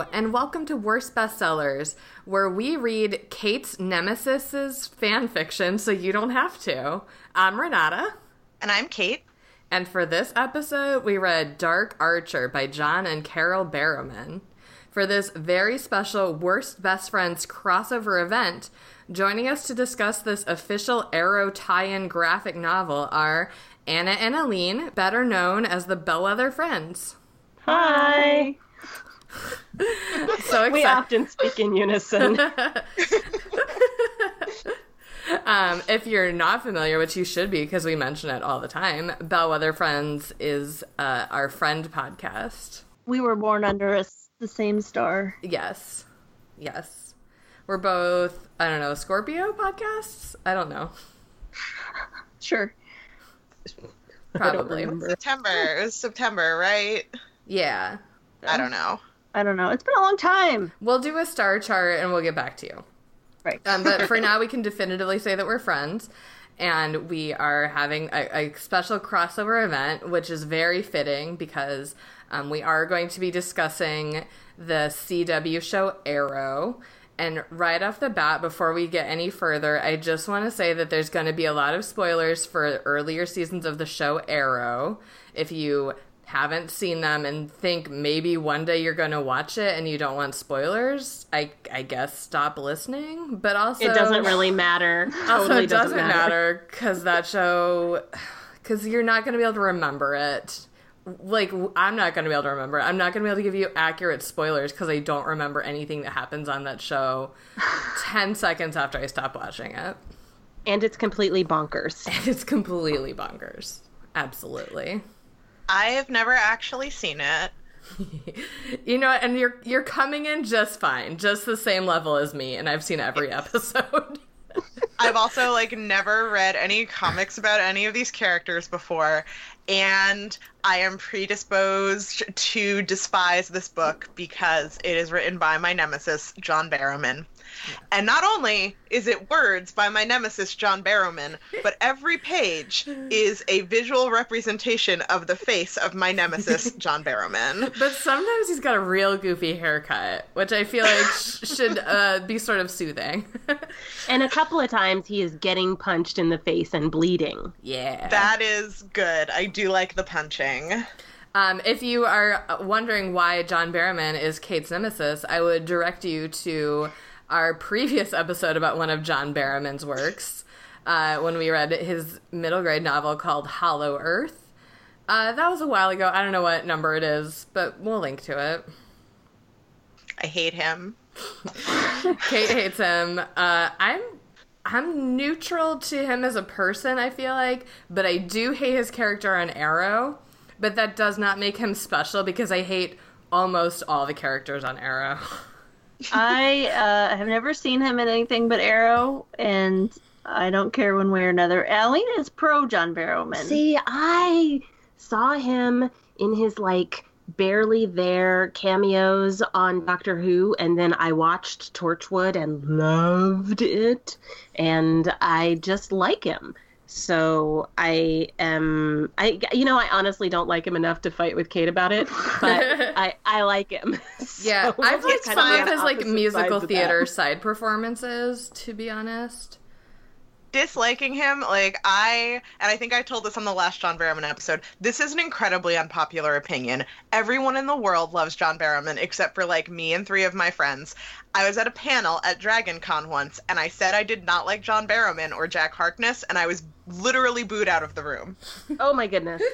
Hello, and welcome to Worst Bestsellers, where we read Kait's Nemesis's fan fiction so you don't have to. I'm Renata. And I'm Kate. And for this episode, we read Dark Archer by John and Carole Barrowman. For this very special Worst Best Friends crossover event, joining us to discuss this official Arrow tie in graphic novel are Anna and Alene, better known as the Bellwether Friends. Hi. so excited. We often speak in unison. um, if you're not familiar, which you should be because we mention it all the time, Bellwether Friends is uh, our friend podcast. We were born under a, the same star. Yes. Yes. We're both, I don't know, Scorpio podcasts? I don't know. Sure. Probably. September. It was September, right? Yeah. I don't know. I don't know. It's been a long time. We'll do a star chart and we'll get back to you. Right. Um, but for now, we can definitively say that we're friends. And we are having a, a special crossover event, which is very fitting because um, we are going to be discussing the CW show Arrow. And right off the bat, before we get any further, I just want to say that there's going to be a lot of spoilers for earlier seasons of the show Arrow. If you haven't seen them and think maybe one day you're going to watch it and you don't want spoilers, I I guess stop listening. But also, it doesn't really matter. also, Totally it doesn't matter because that show, because you're not going to be able to remember it. Like I'm not going to be able to remember. it. I'm not going to be able to give you accurate spoilers because I don't remember anything that happens on that show. Ten seconds after I stop watching it, And it's completely bonkers. and it's completely bonkers. Absolutely. I have never actually seen it. You know, and you're you're coming in just fine, just the same level as me, and I've seen every episode. I've also like never read any comics about any of these characters before, and I am predisposed to despise this book because it is written by my nemesis, John Barrowman. And not only is it words by my nemesis, John Barrowman, but every page is a visual representation of the face of my nemesis, John Barrowman. but sometimes he's got a real goofy haircut, which I feel like should uh, be sort of soothing. And a couple of times he is getting punched in the face and bleeding. yeah. That is good. I do like the punching. Um, if you are wondering why John Barrowman is Kait's nemesis, I would direct you to our previous episode about one of John Barrowman's works uh, when we read his middle grade novel called Hollow Earth. Uh, that was a while ago. I don't know what number it is, but we'll link to it. I hate him. Kait hates him. Uh, I'm I'm neutral to him as a person. I feel like, but I do hate his character on Arrow. But that does not make him special because I hate almost all the characters on Arrow. I uh, have never seen him in anything but Arrow, and I don't care one way or another. Alene is pro John Barrowman. See, I saw him in his like barely there cameos on Doctor Who, and then I watched Torchwood and loved it, and I just like him. So I am, I you know, I honestly don't like him enough to fight with Kait about it, but I I like him. Yeah, So I've liked some of his like musical sides of that. theater side performances. To be honest, disliking him, like I, and I think I told this on the last John Barrowman episode. This is an incredibly unpopular opinion. Everyone in the world loves John Barrowman except for like me and three of my friends. I was at a panel at Dragon Con once, and I said I did not like John Barrowman or Jack Harkness, and I was literally booed out of the room. Oh my goodness.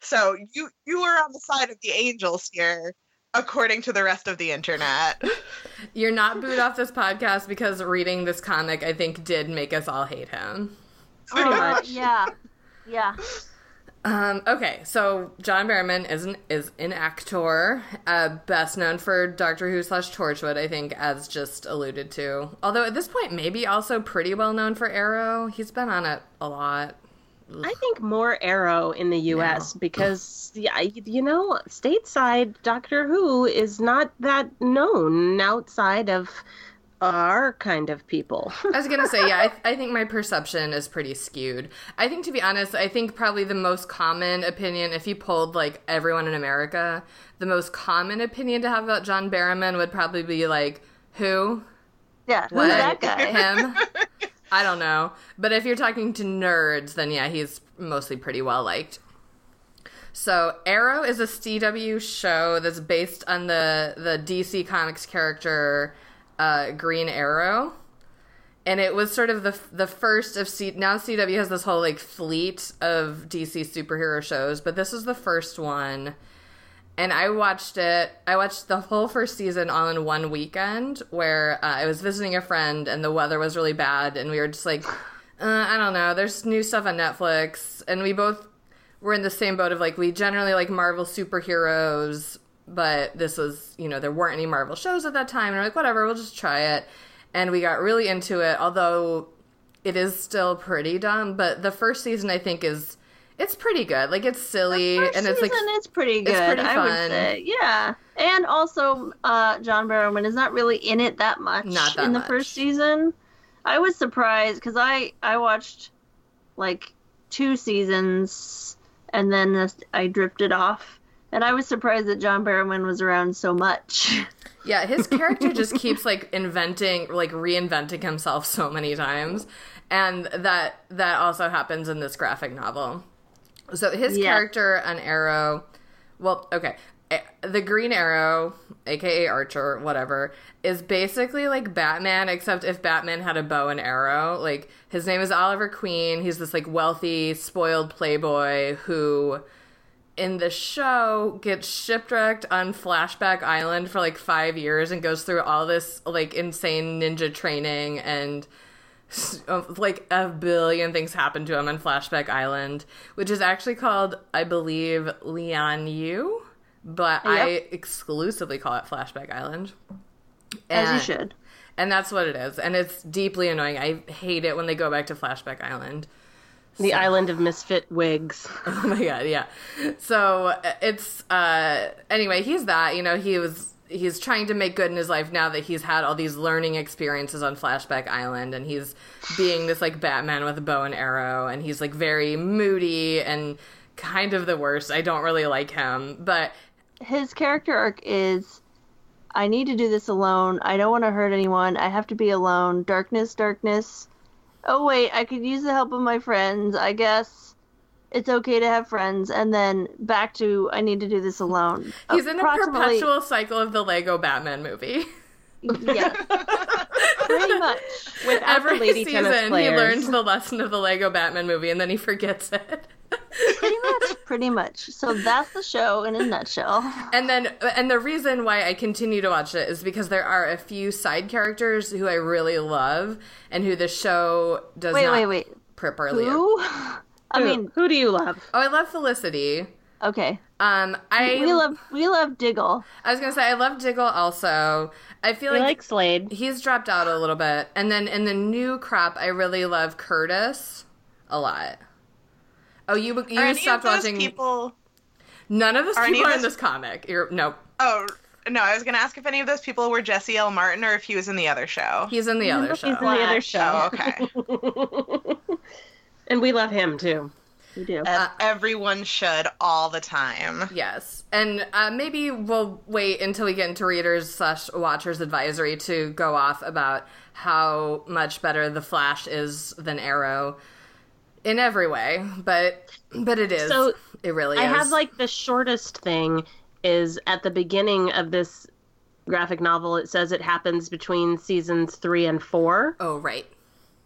So you you were on the side of the angels here, according to the rest of the internet. you're not booed off this podcast because reading this comic, I think, did make us all hate him. Pretty much. yeah, yeah. Um, okay, so John Barrowman is an is an actor, uh, best known for Doctor Who slash Torchwood, I think, as just alluded to. Although at this point, maybe also pretty well known for Arrow. He's been on it a lot. I think more Arrow in the U.S. because yeah, you know, stateside Doctor Who is not that known outside of our kind of people. I was gonna say, yeah, I, th- I think my perception is pretty skewed. I think, to be honest, I think probably the most common opinion, if you polled like everyone in America, the most common opinion to have about John Barrowman would probably be like, who? Yeah, who's What? that guy? Him? I don't know. But if you're talking to nerds, then yeah, he's mostly pretty well liked. So Arrow is a CW show that's based on the the DC Comics character uh, Green Arrow, and it was sort of the the first of C. Now CW has this whole like fleet of DC superhero shows, but this is the first one. And I watched it. I watched the whole first season all in one weekend, where uh, I was visiting a friend, and the weather was really bad, and we were just like, uh, I don't know. There's new stuff on Netflix, and we both were in the same boat of like we generally like Marvel superheroes, but this was you know there weren't any Marvel shows at that time, and we're like whatever, we'll just try it, and we got really into it. Although it is still pretty dumb, but the first season I think is it's pretty good. Like it's silly and it's like is pretty good. pretty I fun. would say, yeah. And also, uh, John Barrowman is not really in it that much that in the first season. I was surprised because I I watched like two seasons and then this, I drifted off, and I was surprised that John Barrowman was around so much. Yeah, his character just keeps like inventing, like reinventing himself so many times, and that that also happens in this graphic novel. So his Yeah. character on Arrow, well, okay, the Green Arrow, aka Archer, whatever, is basically like Batman, except if Batman had a bow and arrow. Like his name is Oliver Queen. He's this like wealthy, spoiled playboy who in the show gets shipwrecked on Flashback Island for like five years and goes through all this like insane ninja training and like a billion things happen to him on Flashback Island, which is actually called, I believe, Lian Yu, but I exclusively call it Flashback Island. As you And- should. And that's what it is. And it's deeply annoying. I hate it when they go back to Flashback Island. The island of misfit wigs. Oh my god, yeah. So uh, it's uh anyway, he's that, you know, he was he's trying to make good in his life now that he's had all these learning experiences on Flashback Island and he's being this like Batman with a bow and arrow and he's like very moody and kind of the worst. I don't really like him, but his character arc is I need to do this alone. I don't want to hurt anyone. I have to be alone. Darkness, darkness. Oh wait, I could use the help of my friends. I guess it's okay to have friends. And then back to I need to do this alone. he's in a perpetual cycle of the Lego Batman movie. Yeah, pretty much. Without Every lady season he learns the lesson of the Lego Batman movie and then he forgets it. Pretty much. Pretty much. So that's the show in a nutshell. And then, and the reason why I continue to watch it is because there are a few side characters who I really love and who the show does Wait, not wait, wait. properly. Who? I Who- mean, who do you love? Oh, I love Felicity. okay. Um, I We love we love Diggle. I was gonna say I love Diggle also. I feel We like, like Slade. he's dropped out a little bit, and then in the new crop, I really love Curtis a lot. Oh, you you Are any of stopped those watching? people? None of those are people of are in this comic. You're nope. Oh no, I was gonna ask if any of those people were Jesse L. Martin or if he was in the other show. He's in the other show. He's in the other show. Oh, okay. and we love him too. We do. As everyone should all the time. Yes, and uh, maybe we'll wait until we get into readers slash watchers advisory to go off about how much better the Flash is than Arrow in every way. But but it is. So, it really is. I is. have like the shortest thing is at the beginning of this graphic novel. It says it happens between seasons three and four. oh right.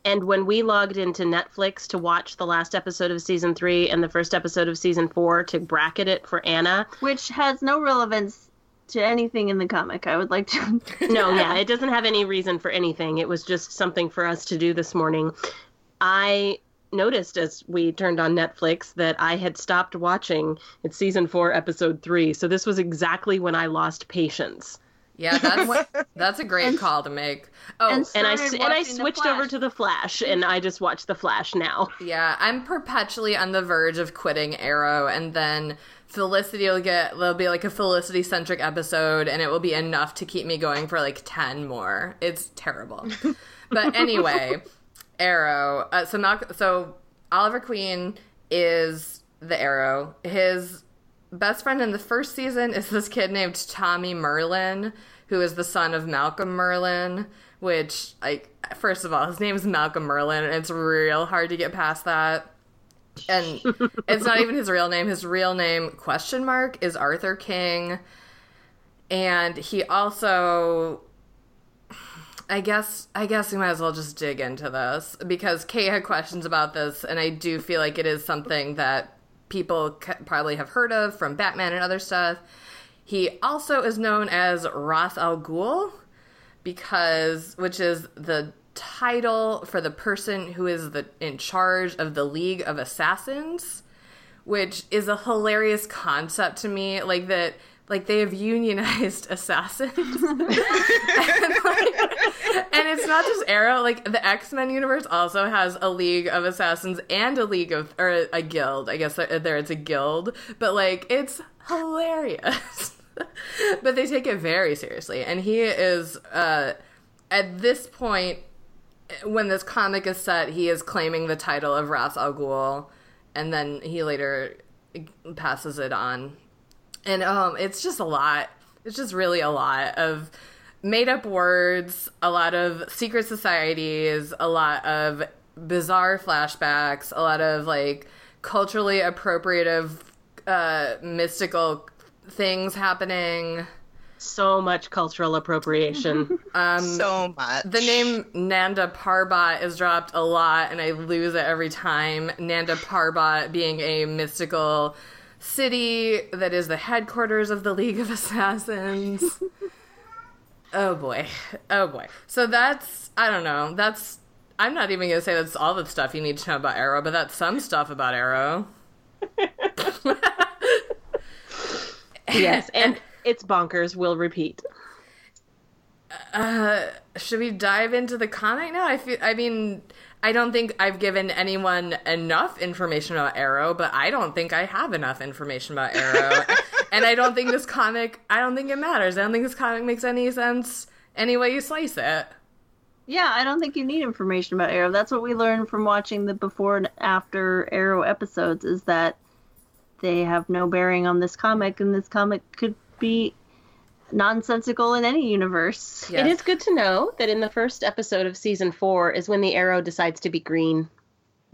And when we logged into Netflix to watch the last episode of season three and the first episode of season four to bracket it for Anna, Which has no relevance to anything in the comic. I would like to. no, yeah, it doesn't have any reason for anything. It was just something for us to do this morning. I noticed as we turned on Netflix that I had stopped watching. It's season four, episode three. So this was exactly when I lost patience Yeah, that's that's a great And- call to make. Oh, and And I and I switched over to the Flash, and I just watch the Flash now. Yeah, I'm perpetually on the verge of quitting Arrow, and then Felicity will get there'll be like a Felicity centric episode, and it will be enough to keep me going for like ten more. It's terrible, but anyway, Arrow. Uh, so Mal- so Oliver Queen is the Arrow. His best friend in the first season is this kid named Tommy Merlyn, who is the son of Malcolm Merlyn. Which, like, first of all, his name is Malcolm Merlyn, and it's real hard to get past that. And it's not even his real name. His real name, question mark, is Arthur King. And he also I guess I guess we might as well just dig into this because Kay had questions about this, and I do feel like it is something that people c- probably have heard of from Batman and other stuff. He also is known as Ra's al Ghul because, which is the title for the person who is the in charge of the League of Assassins which is a hilarious concept to me. Like that, like they have unionized assassins, and, like- and it's not just Arrow. Like the X Men universe also has a league of assassins and a league of or a guild. I guess there there it's a guild, but like it's hilarious. but they take it very seriously, and he is uh, at this point when this comic is set, he is claiming the title of Ra's al Ghul, and then he later passes it on. And um, it's just a lot. It's just really a lot of made up words, a lot of secret societies, a lot of bizarre flashbacks, a lot of like culturally appropriative, uh, mystical things happening. So much cultural appropriation. so much. The name Nanda Parbat is dropped a lot, and I lose it every time. Nanda Parbat being a mystical city that is the headquarters of the League of Assassins. oh boy. Oh boy. So that's, I don't know, that's, I'm not even going to say that's all the stuff you need to know about Arrow, but that's some stuff about Arrow. yes, and it's bonkers. We'll repeat. Uh, should we dive into the comic now? I feel. I mean, I don't think I've given anyone enough information about Arrow, but I don't think I have enough information about Arrow, and I don't think this comic. I don't think it matters. I don't think this comic makes any sense any way you slice it. Yeah, I don't think you need information about Arrow. That's what we learned from watching the before and after Arrow episodes is that they have no bearing on this comic and this comic could be nonsensical in any universe. Yes. It is good to know that in the first episode of season four is when the arrow decides to be green.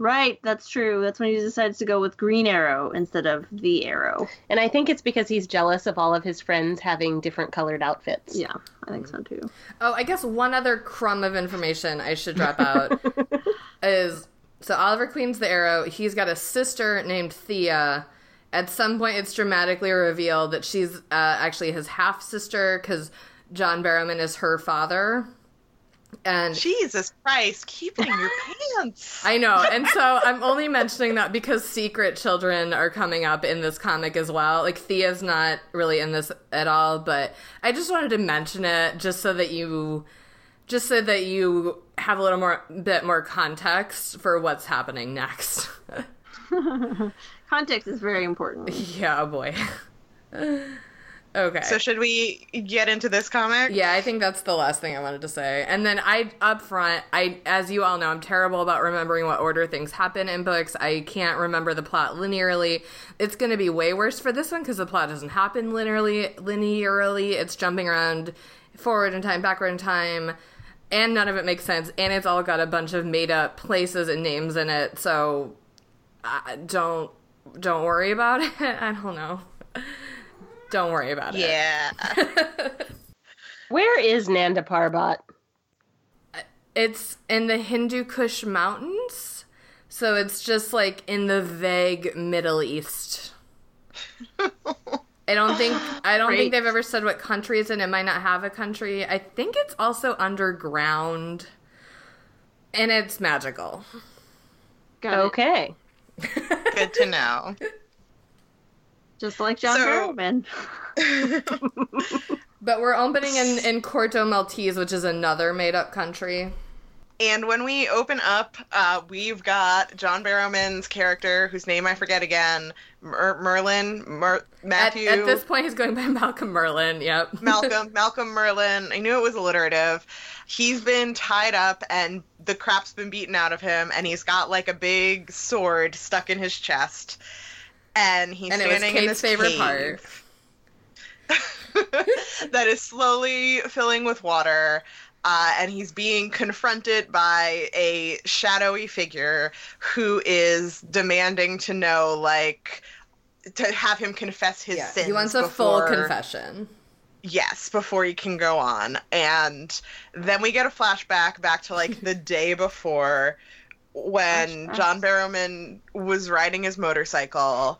Right, that's true. That's when he decides to go with Green Arrow instead of the Arrow. And I think it's because he's jealous of all of his friends having different colored outfits. Yeah, I think so too. Oh, I guess one other crumb of information I should drop out is so Oliver Queen's the Arrow. He's got a sister named Thea. At some point, it's dramatically revealed that she's uh, actually his half sister because John Barrowman is her father. And Jesus Christ, keeping your pants. I know. And so I'm only mentioning that because secret children are coming up in this comic as well. Like Thea's not really in this at all, but I just wanted to mention it just so that you just so that you have a little more bit more context for what's happening next. Context is very important. yeah, oh boy. okay. So should we get into this comic? Yeah, I think that's the last thing I wanted to say. And then I up front, I as you all know, I'm terrible about remembering what order things happen in books. I can't remember the plot linearly. It's going to be way worse for this one because the plot doesn't happen linearly. Linearly, it's jumping around forward in time, backward in time, and none of it makes sense. And it's all got a bunch of made up places and names in it. So uh, don't don't worry about it. I don't know. Don't worry about it. Yeah. Where is Nanda Parbat? It's in the Hindu Kush Mountains. So it's just like in the vague Middle East. I don't think I don't think they've ever said what country it's in. It might not have a country. I think it's also underground. And it's magical. Got it. Okay. Good to know. Just like John So- Barrowman. But we're opening in, in Corto Maltese, which is another made up country. And when we open up, uh, we've got John Barrowman's character, whose name I forget again, Mer- Merlyn, Mer- Matthew, at this point, he's going by Malcolm Merlyn. Yep. Malcolm, Malcolm Merlyn. I knew it was alliterative. He's been tied up, and the crap's been beaten out of him, and he's got like a big sword stuck in his chest, and he's and standing in this favorite cave. part. that is slowly filling with water. Uh, and he's being confronted by a shadowy figure who is demanding to know, like, to have him confess his Yeah, sins. he wants a full confession. Yes, before he can go on. And then we get a flashback back to like the day before when. John Barrowman was riding his motorcycle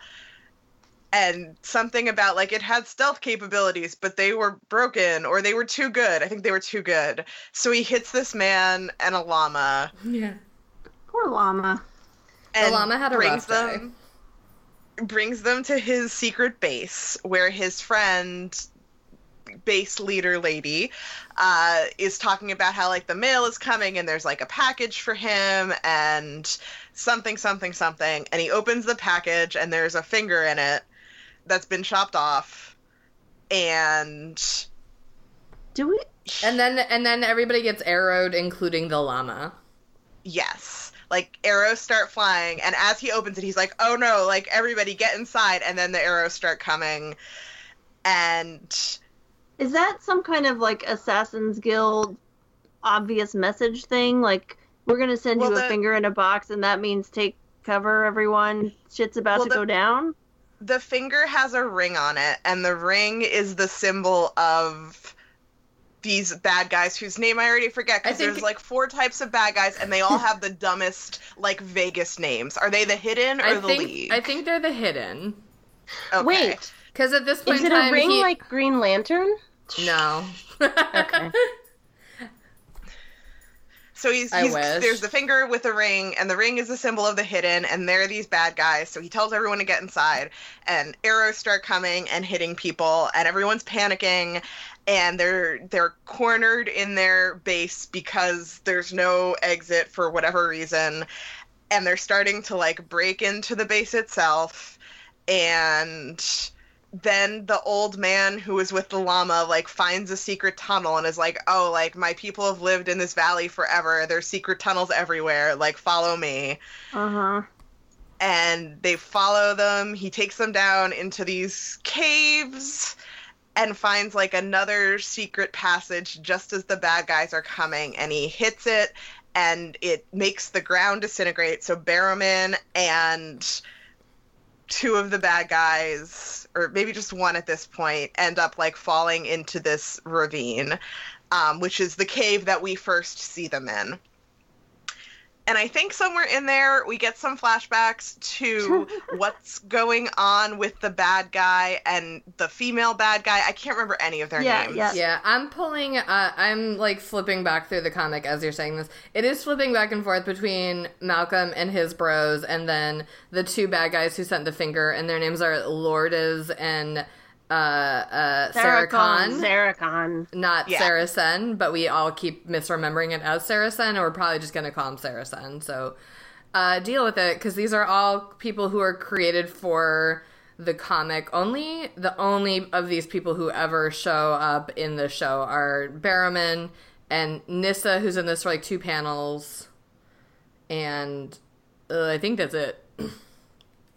and something about like it had stealth capabilities but they were broken or they were too good. I think they were too good. So he hits this man and a llama Yeah. Poor llama. and llama had a brings rough day. them brings them to his secret base where his friend base leader lady uh, is talking about how like the mail is coming and there's like a package for him and something something something and he opens the package and there's a finger in it that's been chopped off and Do we? And then and then everybody gets arrowed, including the llama. Yes. Like arrows start flying, and as he opens it, he's like, "Oh no! Like everybody, get inside!" And then the arrows start coming, and Is that some kind of like Assassin's Guild obvious message thing? Like we're gonna send Well, you a the- finger in a box, and that means take cover, everyone. Shit's about Well, to the- go down. The finger has a ring on it, and the ring is the symbol of these bad guys whose name I already forget because think- there's like four types of bad guys, and they all have the dumbest, like vaguest names. Are they the hidden or I the think league? I think they're the hidden. Okay. Wait, Because at this point is in it time, a ring he- like Green Lantern? no. Okay. So he's, he's there's the finger with the ring, and the ring is a symbol of the hidden, and they're these bad guys. So he tells everyone to get inside, and arrows start coming and hitting people, and everyone's panicking, and they're they're cornered in their base because there's no exit for whatever reason, and they're starting to like break into the base itself, and then the old man who was with the llama like finds a secret tunnel and is like oh like my people have lived in this valley forever. There's secret tunnels everywhere. Like follow me. Uh huh. and they follow them. He takes them down into these caves and finds like another secret passage just as the bad guys are coming. And he hits it and it makes the ground disintegrate. So Barrowman and two of the bad guys or maybe just one at this point end up like falling into this ravine um, which is the cave that we first see them in and I think somewhere in there we get some flashbacks to what's going on with the bad guy and the female bad guy. I can't remember any of their Yeah, names. yeah. Yeah, I'm pulling. Uh, I'm like flipping back through the comic as you're saying this. It is flipping back and forth between Malcolm and his bros, and then the two bad guys who sent the finger, and their names are Lourdes and uh, uh, Sarah Khan. Sarah Khan. Not Yeah. Sarah Sen, but we all keep misremembering it as Saracen, Sen, and we're probably just going to call him Saracen. So uh, deal with it, because these are all people who are created for the comic. Only the only of these people who ever show up in the show are Barrowman and Nissa, who's in this for like two panels, and uh, I think that's it.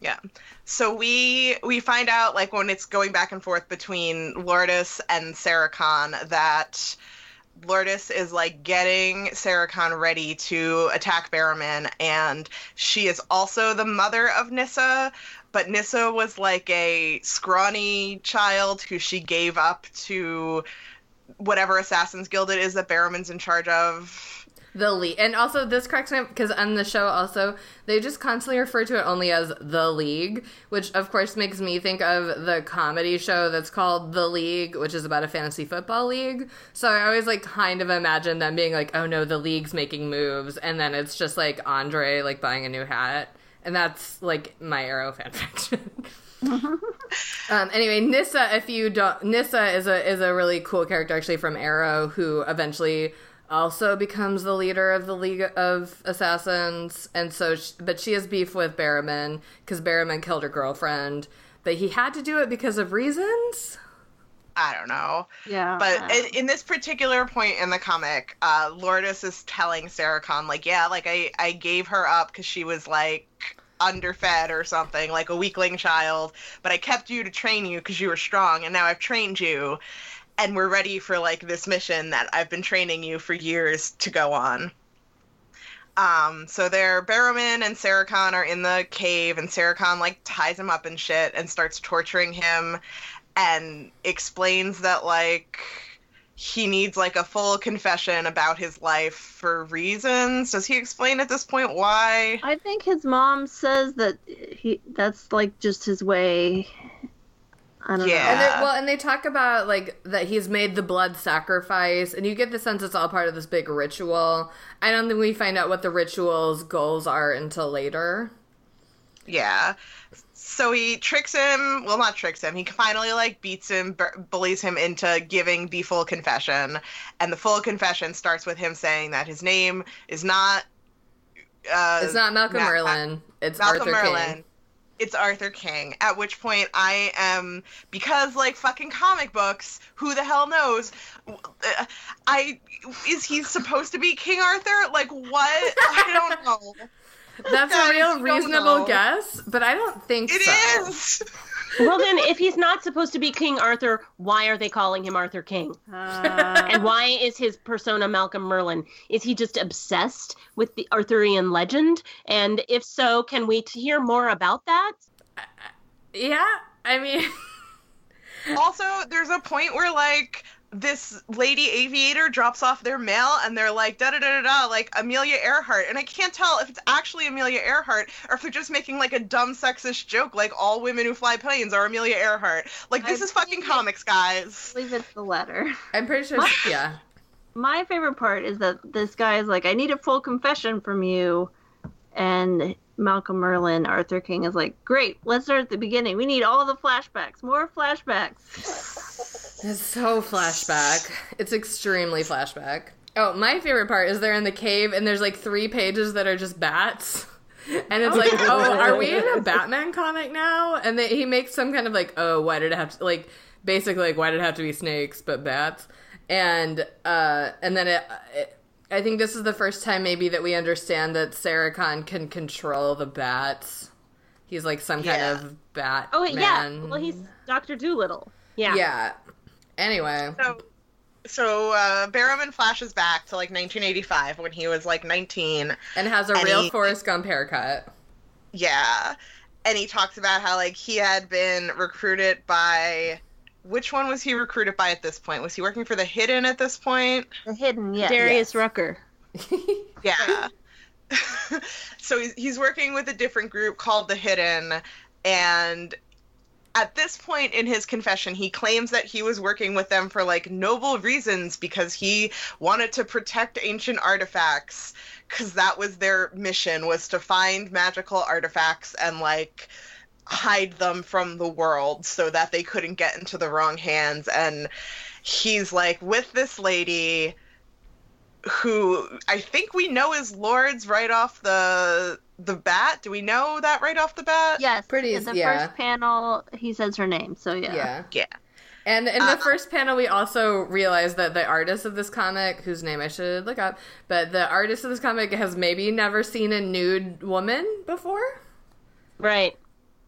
Yeah. So we we find out like when it's going back and forth between Lourdes and Sarah Khan that Lourdes is like getting Sarah Khan ready to attack Barrowman and she is also the mother of Nissa, but Nissa was like a scrawny child who she gave up to whatever Assassin's Guild it is that Barrowman's in charge of. The league, and also this cracks me up because on the show also they just constantly refer to it only as the league, which of course makes me think of the comedy show that's called The League, which is about a fantasy football league. So I always like kind of imagine them being like, "Oh no, the league's making moves," and then it's just like Andre like buying a new hat, and that's like my Arrow fanfiction. Um, anyway, Nissa, if you don't, Nissa is a is a really cool character actually from Arrow, who eventually also becomes the leader of the League of Assassins, and so, she, but she has beef with Barrowman because Barrowman killed her girlfriend, but he had to do it because of reasons. I don't know. Yeah. But in, in this particular point in the comic, uh, Lourdes is telling Sarah Khan, like, yeah, like I, I gave her up because she was like underfed or something, like a weakling child, but I kept you to train you because you were strong, and now I've trained you, and we're ready for like this mission that I've been training you for years to go on. Um, so there, Barrowman and Sarah are in the cave, and Sarah like ties him up and shit and starts torturing him, and explains that like he needs like a full confession about his life for reasons. Does he explain at this point why? I think his mom says that he that's like just his way. I don't Yeah. And know. they, well, and they talk about like that he's made the blood sacrifice, and you get the sense it's all part of this big ritual. I don't think we find out what the ritual's goals are until later. Yeah. So he tricks him. Well, not tricks him. He finally like beats him, b- bullies him into giving the full confession, and the full confession starts with him saying that his name is not. Uh, It's not Malcolm Ma- Merlyn. It's Malcolm Arthur Merlyn. King. It's Arthur King. At which point I am because like fucking comic books. Who the hell knows? Uh, I is he supposed to be King Arthur? Like what? I don't know. That's Guys, a real you reasonable know. guess, but I don't think It so. is. Well, then, if he's not supposed to be King Arthur, why are they calling him Arthur King? Uh, And why is his persona Malcolm Merlyn? Is he just obsessed with the Arthurian legend? And if so, can we t- hear more about that? Yeah, I mean, also, there's a point where like this lady aviator drops off their mail and they're like da da da da da like Amelia Earhart and I can't tell if it's actually Amelia Earhart or if they're just making like a dumb sexist joke like all women who fly planes are Amelia Earhart. Like this I is fucking it. comics, guys. I believe it's the letter. I'm pretty sure. Yeah, My favorite part is that this guy is like, I need a full confession from you. And Malcolm Merlyn, Arthur King, is like, Great, let's start at the beginning. We need all the flashbacks, more flashbacks. it's so flashback. It's extremely flashback. Oh, my favorite part is they're in the cave and there's like three pages that are just bats. And it's like, oh, are we in a Batman comic now? And they, he makes some kind of like, oh, why did it have to like basically like why did it have to be snakes but bats? And uh, and then it, it, I think this is the first time maybe that we understand that Sarah Khan can control the bats. He's like some kind of bat. Oh, yeah. man. Well, he's Dr. Dolittle. Yeah. yeah. Anyway, So so uh Barrowman flashes back to like 1985 when he was like 19 and has a And real he- Forrest Gump haircut. Yeah. And he talks about how like he had been recruited by which one was he recruited by at this point? Was he working for the Hidden at this point? The hidden, yeah. Darius Rucker. Yeah. so he's, he's working with a different group called the Hidden and at this point in his confession he claims that he was working with them for like noble reasons because he wanted to protect ancient artifacts cuz that was their mission was to find magical artifacts and like hide them from the world so that they couldn't get into the wrong hands and he's like with this lady who I think we know is Lourdes right off the the bat. Do we know that right off the bat? Yes. Pretty- In the yeah. first panel, he says her name, so yeah. Yeah. Yeah. And in Uh, the first panel, we also realized that the artist of this comic, whose name I should look up, but the artist of this comic has maybe never seen a nude woman before. Right.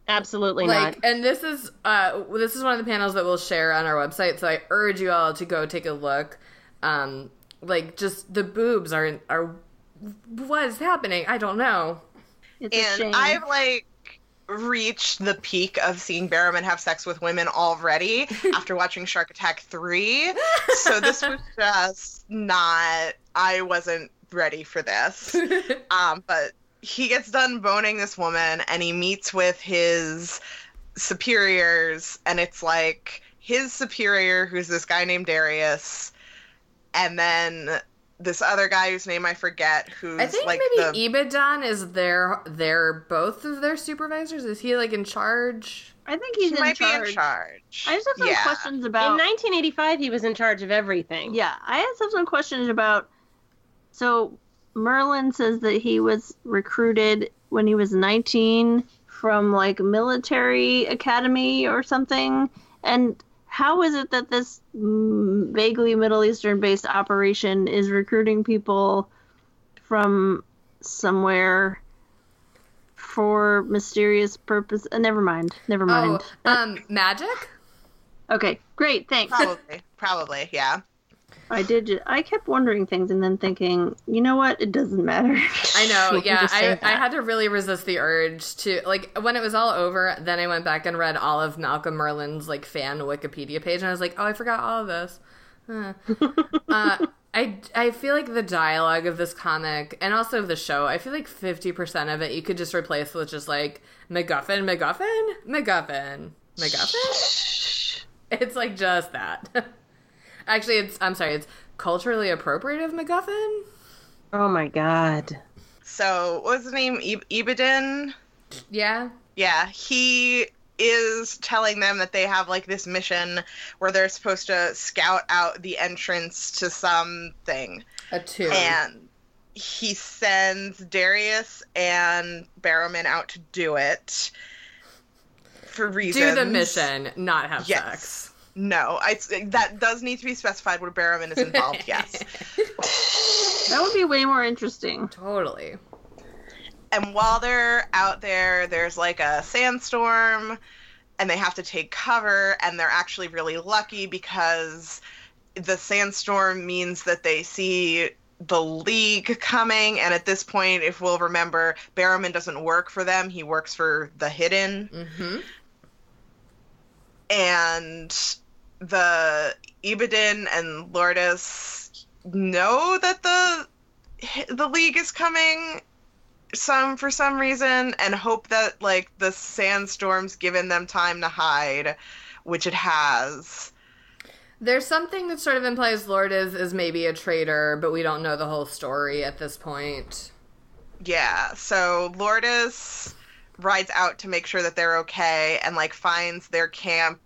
Absolutely Like, not. and this is uh, this is one of the panels that we'll share on our website. So I urge you all to go take a look. Um, like, just the boobs are are what is happening? I don't know. It's. And I've like reached the peak of seeing Barrowman have sex with women already after watching Shark Attack 3. So this was just not I wasn't ready for this. Um, but he gets done boning this woman and he meets with his superiors and it's like his superior who's this guy named Darius and then this other guy whose name I forget, who's I think like maybe the Ibadan is their their both of their supervisors. Is he like in charge? I think he he's in might charge. be in charge. I just have some yeah. questions about In 1985, he was in charge of everything. Yeah, I just have some questions about. So Merlyn says that he was recruited when he was 19 from like military academy or something, and how is it that this vaguely Middle Eastern based operation is recruiting people from somewhere for mysterious purpose? Uh, never mind. Never mind. Oh, um, magic. Okay, great. Thanks. Probably, probably, yeah. I did. Ju- I kept wondering things and then thinking, you know what? It doesn't matter. I know, yeah. I. I had to really resist the urge to like when it was all over. Then I went back and read all of Malcolm Merlyn's like fan Wikipedia page, and I was like, oh, I forgot all of this. Huh. uh, I I feel like the dialogue of this comic and also of the show, I feel like fifty percent of it you could just replace with just like MacGuffin, MacGuffin, MacGuffin, MacGuffin. It's like just that. Actually, it's I'm sorry, it's culturally appropriative MacGuffin. Oh my god. So, what was his name? Ib- Ibadin? Yeah. Yeah, he is telling them that they have like this mission where they're supposed to scout out the entrance to something. A two. And he sends Darius and Barrowman out to do it for reasons. do the mission, not have Yes. sex. No, I, that does need to be specified where Barrowman is involved, yes. that would be way more interesting. Totally. And while they're out there, there's like a sandstorm, and they have to take cover, and they're actually really lucky because the sandstorm means that they see the league coming. And at this point, if we'll remember, Barrowman doesn't work for them, he works for the Hidden. Mm-hmm. And the Ibadin and Lourdes know that the the league is coming some for some reason and hope that like the sandstorm's given them time to hide which it has There's something that sort of implies Lourdes is maybe a traitor, but we don't know the whole story at this point. yeah so lourdes rides out to make sure that they're okay and like finds their camp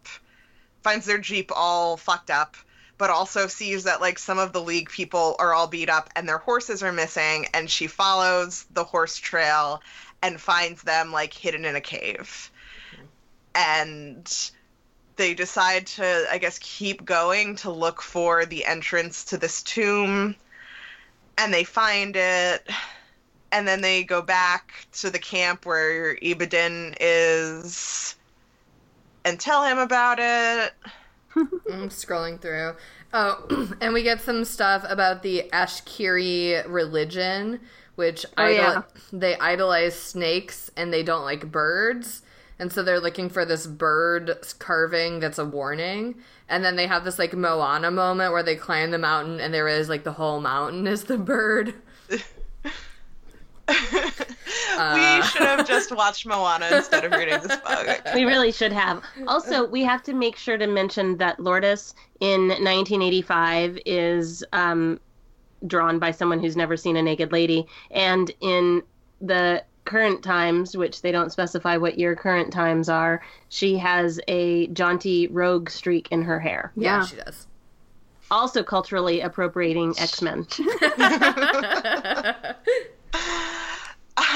finds their jeep all fucked up but also sees that like some of the league people are all beat up and their horses are missing and she follows the horse trail and finds them like hidden in a cave. And they decide to i guess keep going to look for the entrance to this tomb and they find it and then they go back to the camp where Ibadin is and tell him about it I'm scrolling through. Oh, and we get some stuff about the Ashkiri religion, which Oh, idol- yeah. they idolize snakes and they don't like birds. And so they're looking for this bird carving that's a warning. And then they have this like Moana moment where they climb the mountain and there is like the whole mountain is the bird. we should have just watched Moana instead of reading this book. We really should have. Also, we have to make sure to mention that Lourdes in 1985 is um, drawn by someone who's never seen a naked lady, and in the current times, which they don't specify what year current times are, she has a jaunty rogue streak in her hair. Yeah, Yeah. she does. Also, culturally appropriating X Men.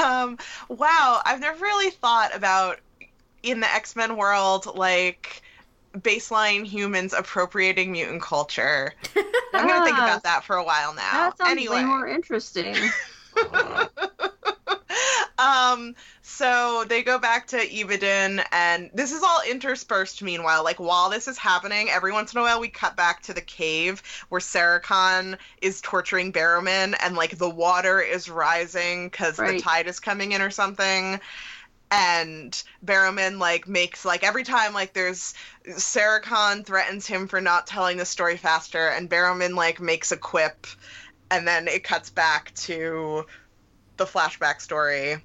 Um, wow, I've never really thought about in the X Men world, like baseline humans appropriating mutant culture. I'm gonna think Ah, about that for a while now. That sounds anyway, way more interesting. um, so they go back to Ibadin, and this is all interspersed. Meanwhile, like while this is happening, every once in a while we cut back to the cave where Sarah Khan is torturing Barrowman, and like the water is rising because the tide is coming in or something. And Barrowman like makes like every time like there's Sarah Khan threatens him for not telling the story faster, and Barrowman like makes a quip, and then it cuts back to the flashback story.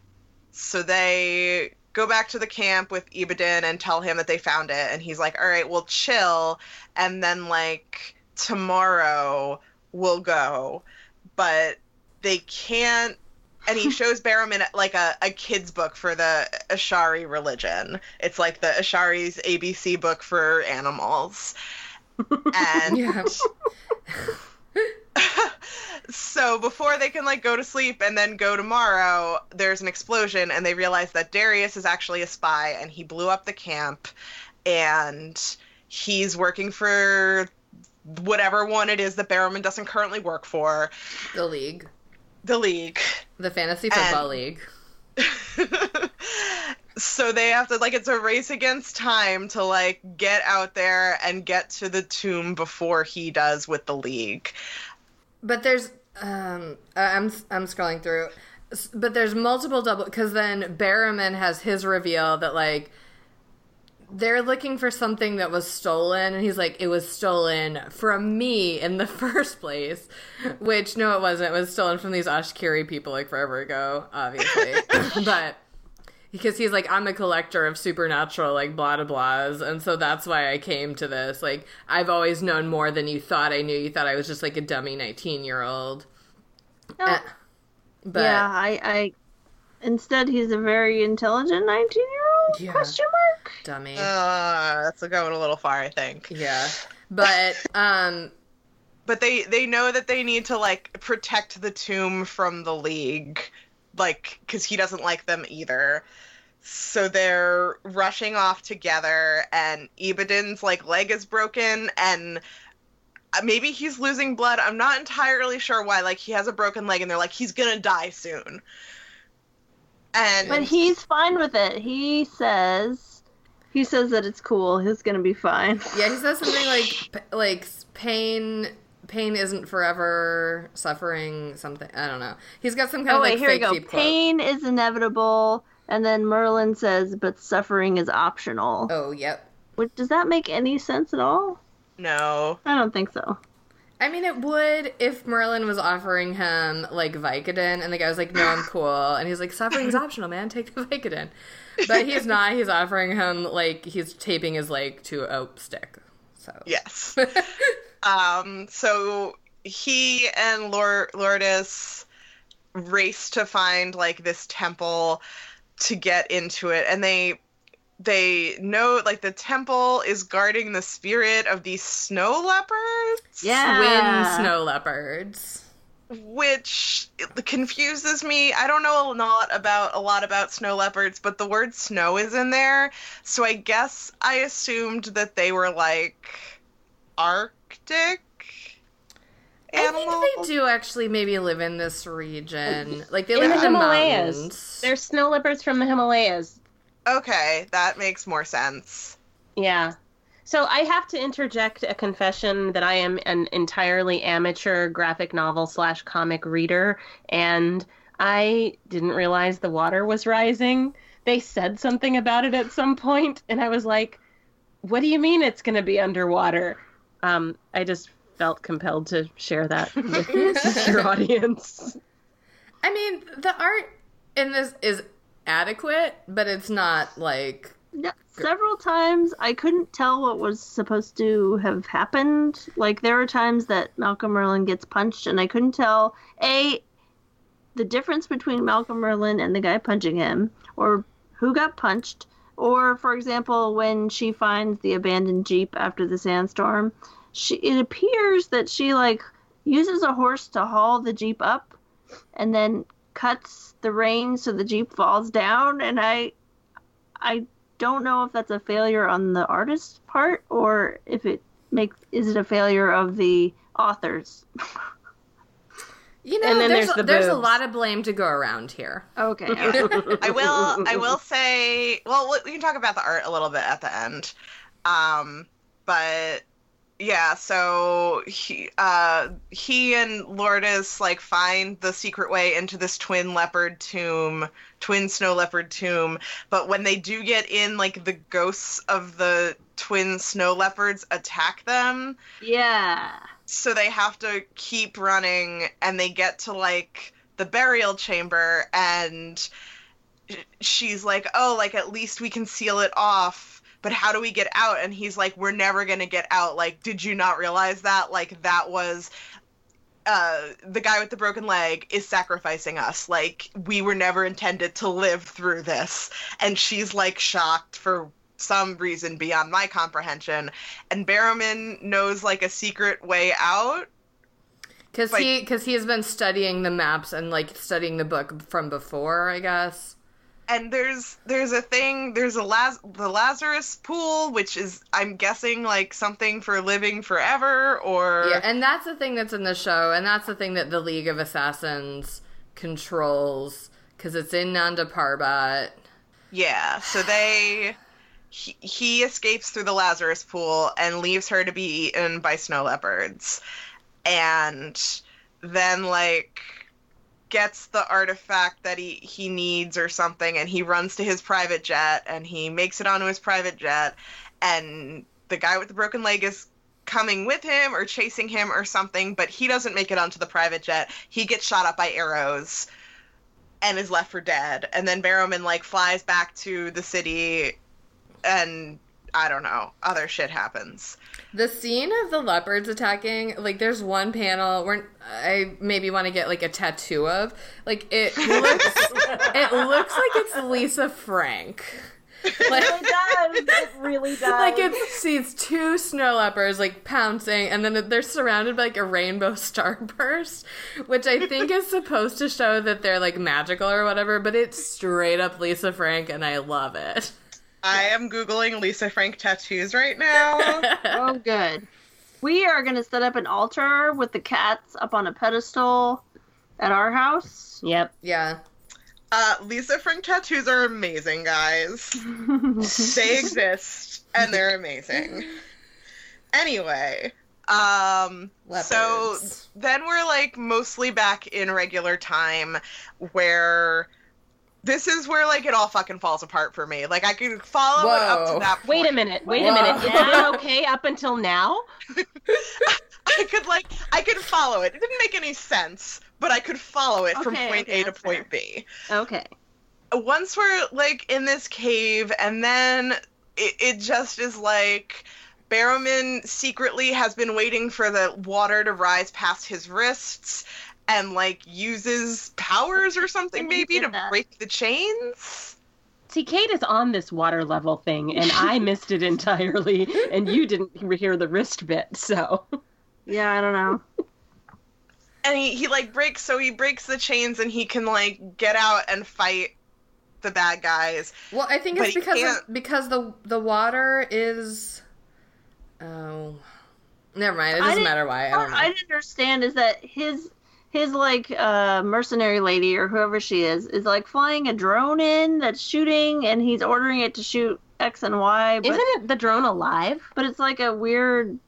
So they go back to the camp with Ibadin and tell him that they found it, and he's like, "All right, we'll chill, and then like tomorrow we'll go." but they can't. And he shows Barrowman like a, a kid's book for the Ashari religion. It's like the Ashari's ABC book for animals. And Yeah. so before they can like go to sleep and then go tomorrow, there's an explosion and they realize that Darius is actually a spy and he blew up the camp and he's working for whatever one it is that Barrowman doesn't currently work for, The league. the league. The fantasy football And- league. so they have to like it's a race against time to like get out there and get to the tomb before he does with the league. But there's um I'm I'm scrolling through. But there's multiple double cuz then Barrowman has his reveal that like they're looking for something that was stolen and he's like it was stolen from me in the first place which no it wasn't. It was stolen from these Ashkiri people like forever ago obviously. But because he's like i'm a collector of supernatural like blah blah blahs and so that's why i came to this like i've always known more than you thought i knew you thought i was just like a dummy 19 year old No. but yeah, I, I. Instead, he's a very intelligent nineteen-year-old? Yeah. Question mark. dummy Uh, that's going a little far, I think. yeah but um but they they know that they need to like protect the tomb from the league like because he doesn't like them either so they're rushing off together and Ibadin's like leg is broken and uh, maybe he's losing blood i'm not entirely sure why like he has a broken leg and they're like he's gonna die soon and But he's fine with it. He says, he says that it's cool. He's gonna be fine. yeah he says something like p- like pain pain isn't forever suffering something i don't know he's got some kind Oh of wait, like here we fake go. deep quote. Pain is inevitable, and then Merlyn says, "But suffering is optional." oh yep Which does that make any sense at all? no I don't think so. I mean, it would if Merlyn was offering him like Vicodin, and the guy was like, "No, I'm cool," and he's like, "Suffering's optional, man. Take the Vicodin." But he's not. He's offering him like he's taping his leg to a stick. So yes Um, so he and Lord Lourdes race to find like this temple to get into it, and they they know like the temple is guarding the spirit of these snow leopards. Yeah. twin snow leopards. which confuses me. I don't know a lot about a lot about snow leopards, but the word snow is in there, so I guess I assumed that they were like Arctic I animals. think they do actually maybe live in this region. Like they In live the in the Himalayas. mountains. They're snow leopards from the Himalayas. Okay, that makes more sense. Yeah. So I have to interject a confession that I am an entirely amateur graphic novel slash comic reader, and I didn't realize the water was rising. They said something about it at some point, and I was like, "What do you mean it's going to be underwater?" Um, I just felt compelled to share that with your audience. I mean, the art in this is adequate, but it's not like Yeah, several times I couldn't tell what was supposed to have happened. Like there are times that Malcolm Merlyn gets punched, and I couldn't tell a the difference between Malcolm Merlyn and the guy punching him, or who got punched, or for example when she finds the abandoned jeep after the sandstorm, she it appears that she like uses a horse to haul the jeep up, and then cuts the reins so the jeep falls down, and I I don't know if that's a failure on the artist's part or if it makes is it a failure of the authors. you know. And then there's there's the there's a lot of blame to go around here. Okay. I will. I will say. Well, we can talk about the art a little bit at the end. Um, but yeah, so he, uh, he and Lourdes like find the secret way into this twin leopard tomb, twin snow leopard tomb. But when they do get in, like the ghosts of the twin snow leopards attack them. yeah. So they have to keep running and they get to like the burial chamber and she's like oh like at least we can seal it off but how do we get out and he's like we're never going to get out like did you not realize that like that was uh, the guy with the broken leg is sacrificing us. Like, we were never intended to live through this. And she's like shocked for some reason beyond my comprehension. And Barrowman knows like a secret way out. Because Like- he because he has been studying the maps and like studying the book from before, I guess. And there's there's a thing there's a Laz- the Lazarus pool which is I'm guessing like something for living forever or Yeah, and that's the thing that's in the show, and that's the thing that the League of Assassins controls because it's in Nanda Parbat. Yeah, so they he, he escapes through the Lazarus pool and leaves her to be eaten by snow leopards. And then like gets the artifact that he he needs or something and he runs to his private jet and he makes it onto his private jet and the guy with the broken leg is coming with him or chasing him or something but he doesn't make it onto the private jet he gets shot up by arrows and is left for dead. And then Barrowman like flies back to the city, and I don't know, other shit happens. The scene of the leopards attacking, like, there's one panel where I maybe want to get like a tattoo of. Like, it looks, it looks like it's Lisa Frank. Like, It does. It really does. like it sees two snow leopards like pouncing and then they're surrounded by like a rainbow starburst which i think is supposed to show that they're like magical or whatever but it's straight up lisa frank and i love it I am googling Lisa Frank tattoos right now. Oh, good. We are going to set up an altar with the cats up on a pedestal at our house. Yep. yeah uh, Lisa Frank tattoos are amazing, guys. they exist and they're amazing. Anyway, um, so then we're like mostly back in regular time where this is where like it all fucking falls apart for me. Like I could follow it up to that point. Wait a minute. Wait Whoa. a minute. Is it okay up until now? I could like I could follow it. It didn't make any sense, but I could follow it from point okay, A to that's point B. Okay. once we're like in this cave and then it, it just is like Barrowman secretly has been waiting for the water to rise past his wrists and like uses powers or something And maybe to that. break the chains. See, Kait is on this water level thing, and I missed it entirely, and you didn't hear the wrist bit, so. Yeah, I don't know. And he, he like breaks so he breaks the chains and he can like get out and fight the bad guys. well i think it's because of, because the the water is oh never mind it doesn't didn't- matter why i don't know I didn't understand is that his his like uh mercenary lady or whoever she is is like flying a drone in that's shooting and he's ordering it to shoot X and Y but Isn't it the drone alive? but it's like a weird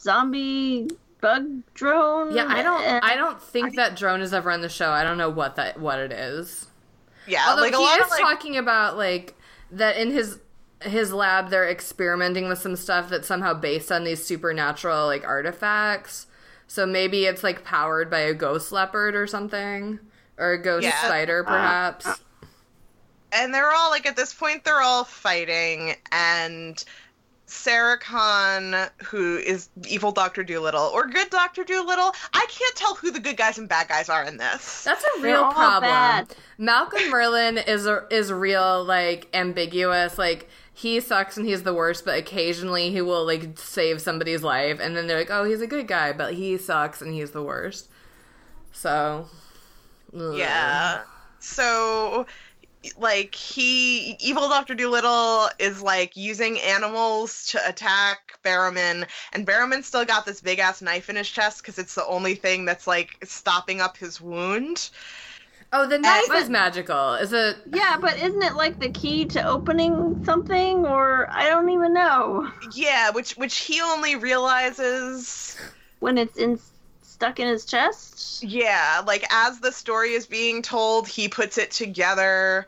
zombie bug drone. yeah i don't and- i don't think that drone is ever on the show i don't know what that what it is Yeah, Although like a he lot is of like talking about like that in his his lab they're experimenting with some stuff that's somehow based on these supernatural like artifacts. So maybe it's like powered by a ghost leopard or something. Or a ghost Yeah. spider uh, perhaps. Uh, and they're all like at this point they're all fighting and Sarah Khan, who is evil Doctor Dolittle or good Doctor Dolittle, I can't tell who the good guys and bad guys are in this. That's a real problem. bad. Malcolm Merlyn is a, is real like ambiguous. Like he sucks and he's the worst, but occasionally he will like save somebody's life, and then they're like, "Oh, he's a good guy, but he sucks and he's the worst." So, ugh. Yeah. So like he evil Dr. Dolittle is like using animals to attack Barrowman and Barrowman still got this big ass knife in his chest because it's the only thing that's like stopping up his wound. Oh, the knife but- is magical. Is it? Yeah, but isn't it like the key to opening something or I don't even know Yeah, which which he only realizes when it's in stuck in his chest? Yeah, like as the story is being told, he puts it together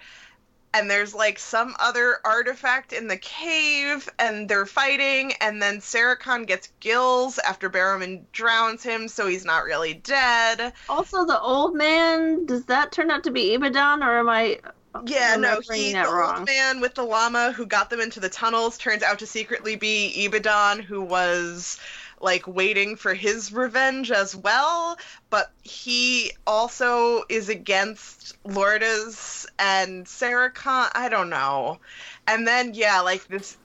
and there's like some other artifact in the cave and they're fighting and then Sarah Khan gets gills after Barrowman drowns him so he's not really dead. Also the old man, does that turn out to be Ibadan or am I Yeah, no, remembering he the wrong? old man with the llama who got them into the tunnels turns out to secretly be Ibadan who was like waiting for his revenge as well, but he also is against Lourdes and Sarah Khan. I don't know. And then yeah, like this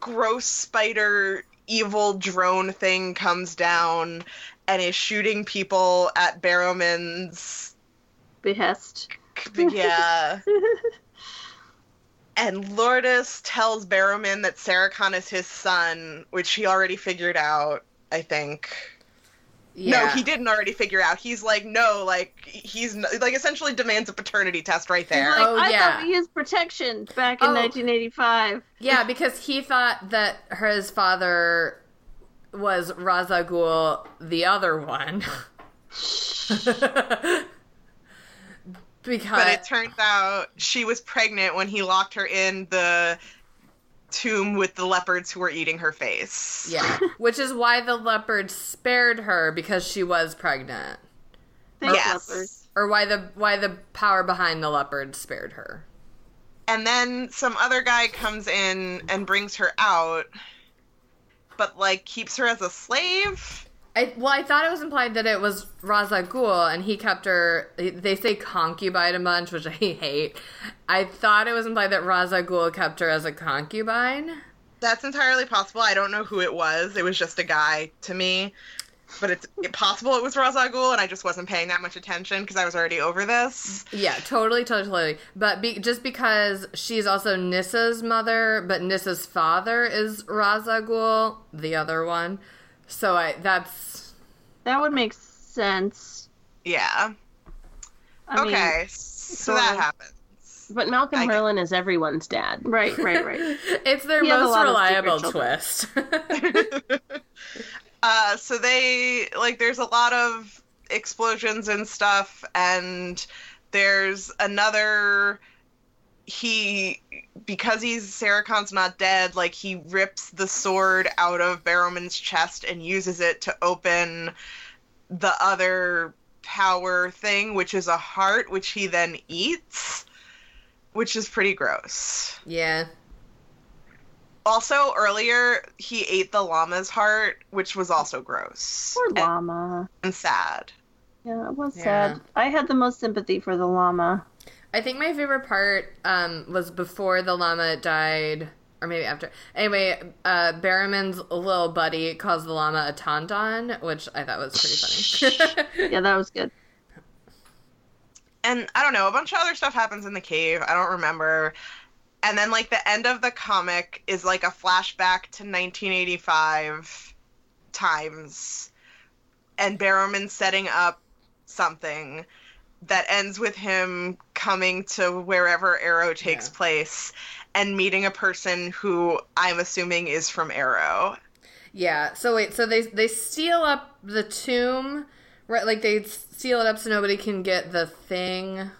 gross spider evil drone thing comes down and is shooting people at Barrowman's Behest. yeah. and Lourdes tells Barrowman that Sarah is his son, which he already figured out, I think. Yeah. No, he didn't already figure out. He's like, no, like he's like essentially demands a paternity test right there. Like, Oh, I yeah. thought we used protection back in Oh. 1985. Yeah, because he thought that his father was Razagul, the other one. because but it turns out she was pregnant when he locked her in the tomb with the leopards who were eating her face. yeah, which is why the leopards spared her because she was pregnant, Thanks, Yes. leopard. or why the why the power behind the leopard spared her. And then some other guy comes in and brings her out, but like keeps her as a slave. I, well, I thought it was implied that it was Raza Ghul, and he kept her. They say concubine a bunch, which I hate. I thought it was implied that Raza Ghul kept her as a concubine. That's entirely possible. I don't know who it was. It was just a guy to me. But it's possible it was Ra's al Ghul, and I just wasn't paying that much attention because I was already over this. Yeah, totally, totally, totally. But be, just because she's also Nissa's mother, but Nissa's father is Raza Ghul, the other one. So I that's That would make sense. Yeah. I mean, okay. so that of. happens. But Malcolm I get- Merlyn is everyone's dad. right, right, right. it's their He most reliable twist. uh, so they like there's a lot of explosions and stuff, and there's another. He because he's Sarah Khan's not dead. Like he rips the sword out of Barrowman's chest and uses it to open the other power thing, which is a heart, which he then eats, which is pretty gross. yeah. Also, earlier he ate the llama's heart, which was also gross Poor and, llama. and sad. Yeah, it was Yeah. sad. I had the most sympathy for the llama. I think my favorite part um, was before the llama died, or maybe after. Anyway, uh, Barrowman's little buddy calls the llama a tauntaun, which I thought was pretty funny. Yeah, that was good. And I don't know, a bunch of other stuff happens in the cave. I don't remember. And then, like, the end of the comic is like a flashback to 1985 times, and Barrowman setting up something that ends with him coming to wherever Arrow takes Yeah. place and meeting a person who I'm assuming is from Arrow. Yeah. So wait. So they they steal up the tomb, right? Like they seal it up so nobody can get the thing,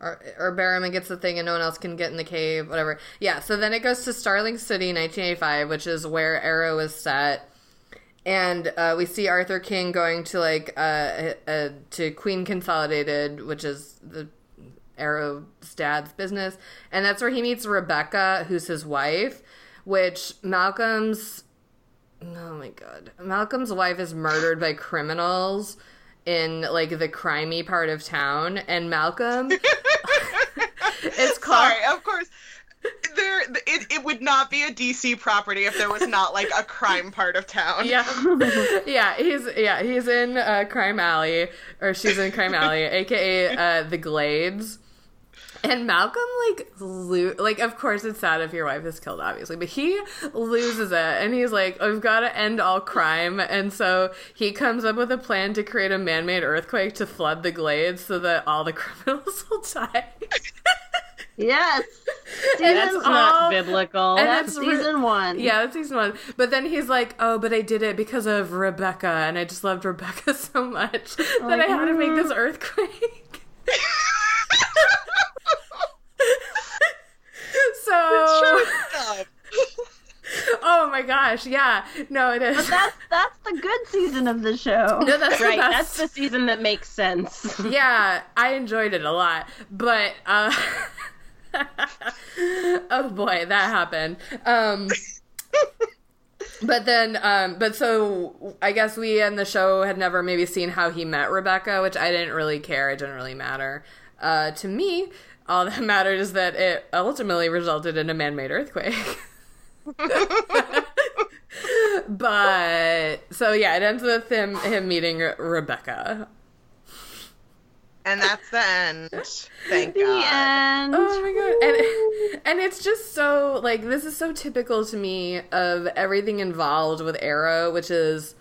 or or Barrowman gets the thing and no one else can get in the cave. Whatever. Yeah. So then it goes to Starling City, 1985, which is where Arrow is set. And uh, we see Arthur King going to like uh, uh, to Queen Consolidated, which is the Arrow's dad's business, and that's where he meets Rebecca, who's his wife. Which Malcolm's Oh my god. Malcolm's wife is murdered by criminals in like the crimey part of town and Malcolm it's called Sorry, of course. There, it, it would not be a DC property if there was not like a crime part of town. Yeah. yeah, he's yeah, he's in uh, Crime Alley or she's in Crime Alley, aka uh, the Glades. And Malcolm like lo- like of course it's sad if your wife is killed obviously, but he loses it and he's like, "I've got to end all crime." And so he comes up with a plan to create a man-made earthquake to flood the Glades so that all the criminals will die. Yes, And That's it's not biblical. and that's re- season one. Yeah, that's season one. But then he's like, "Oh, but I did it because of Rebecca, and I just loved Rebecca so much that I had to make this earthquake." so, oh my gosh, yeah, no, it is. But that's that's the good season of the show. no, that's right. the That's the season that makes sense. yeah, I enjoyed it a lot, but uh, oh boy, that happened. Um, but then, um, but so I guess we in the show had never maybe seen how he met Rebecca, which I didn't really care. It didn't really matter. Uh, to me, all that mattered is that it ultimately resulted in a man-made earthquake. but so yeah, it ends with him him meeting Rebecca. And that's the end. Thank The God. end. Oh my god. And and it's just so like this is so typical to me of everything involved with Arrow, which is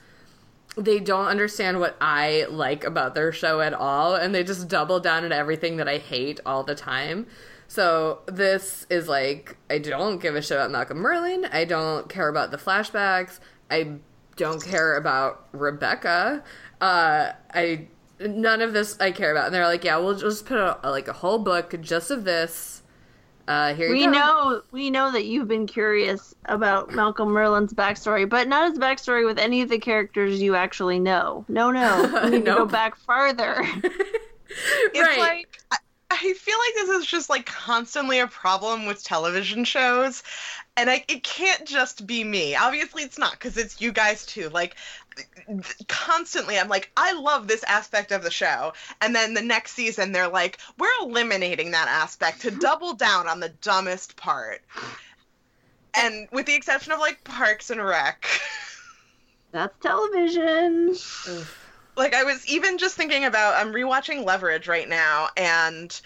they don't understand what I like about their show at all and they just double down on everything that I hate all the time. So this is like I don't give a shit about Malcolm Merlyn. I don't care about the flashbacks. I don't care about Rebecca. Uh I none of this I care about. And they're like, yeah, we'll just put a, like a whole book just of this. Uh, here you We go. know we know that you've been curious about Malcolm Merlyn's backstory, but not his backstory with any of the characters you actually know. No, no, we need to go back farther. It's right. like I, I feel like this is just like constantly a problem with television shows, and I, it can't just be me. Obviously, it's not because it's you guys too. Like th- constantly, I'm like, I love this aspect of the show, and then the next season they're like, we're eliminating that aspect to double down on the dumbest part. And with the exception of like Parks and Rec. That's television. Oof. like I was even just thinking about I'm rewatching Leverage right now and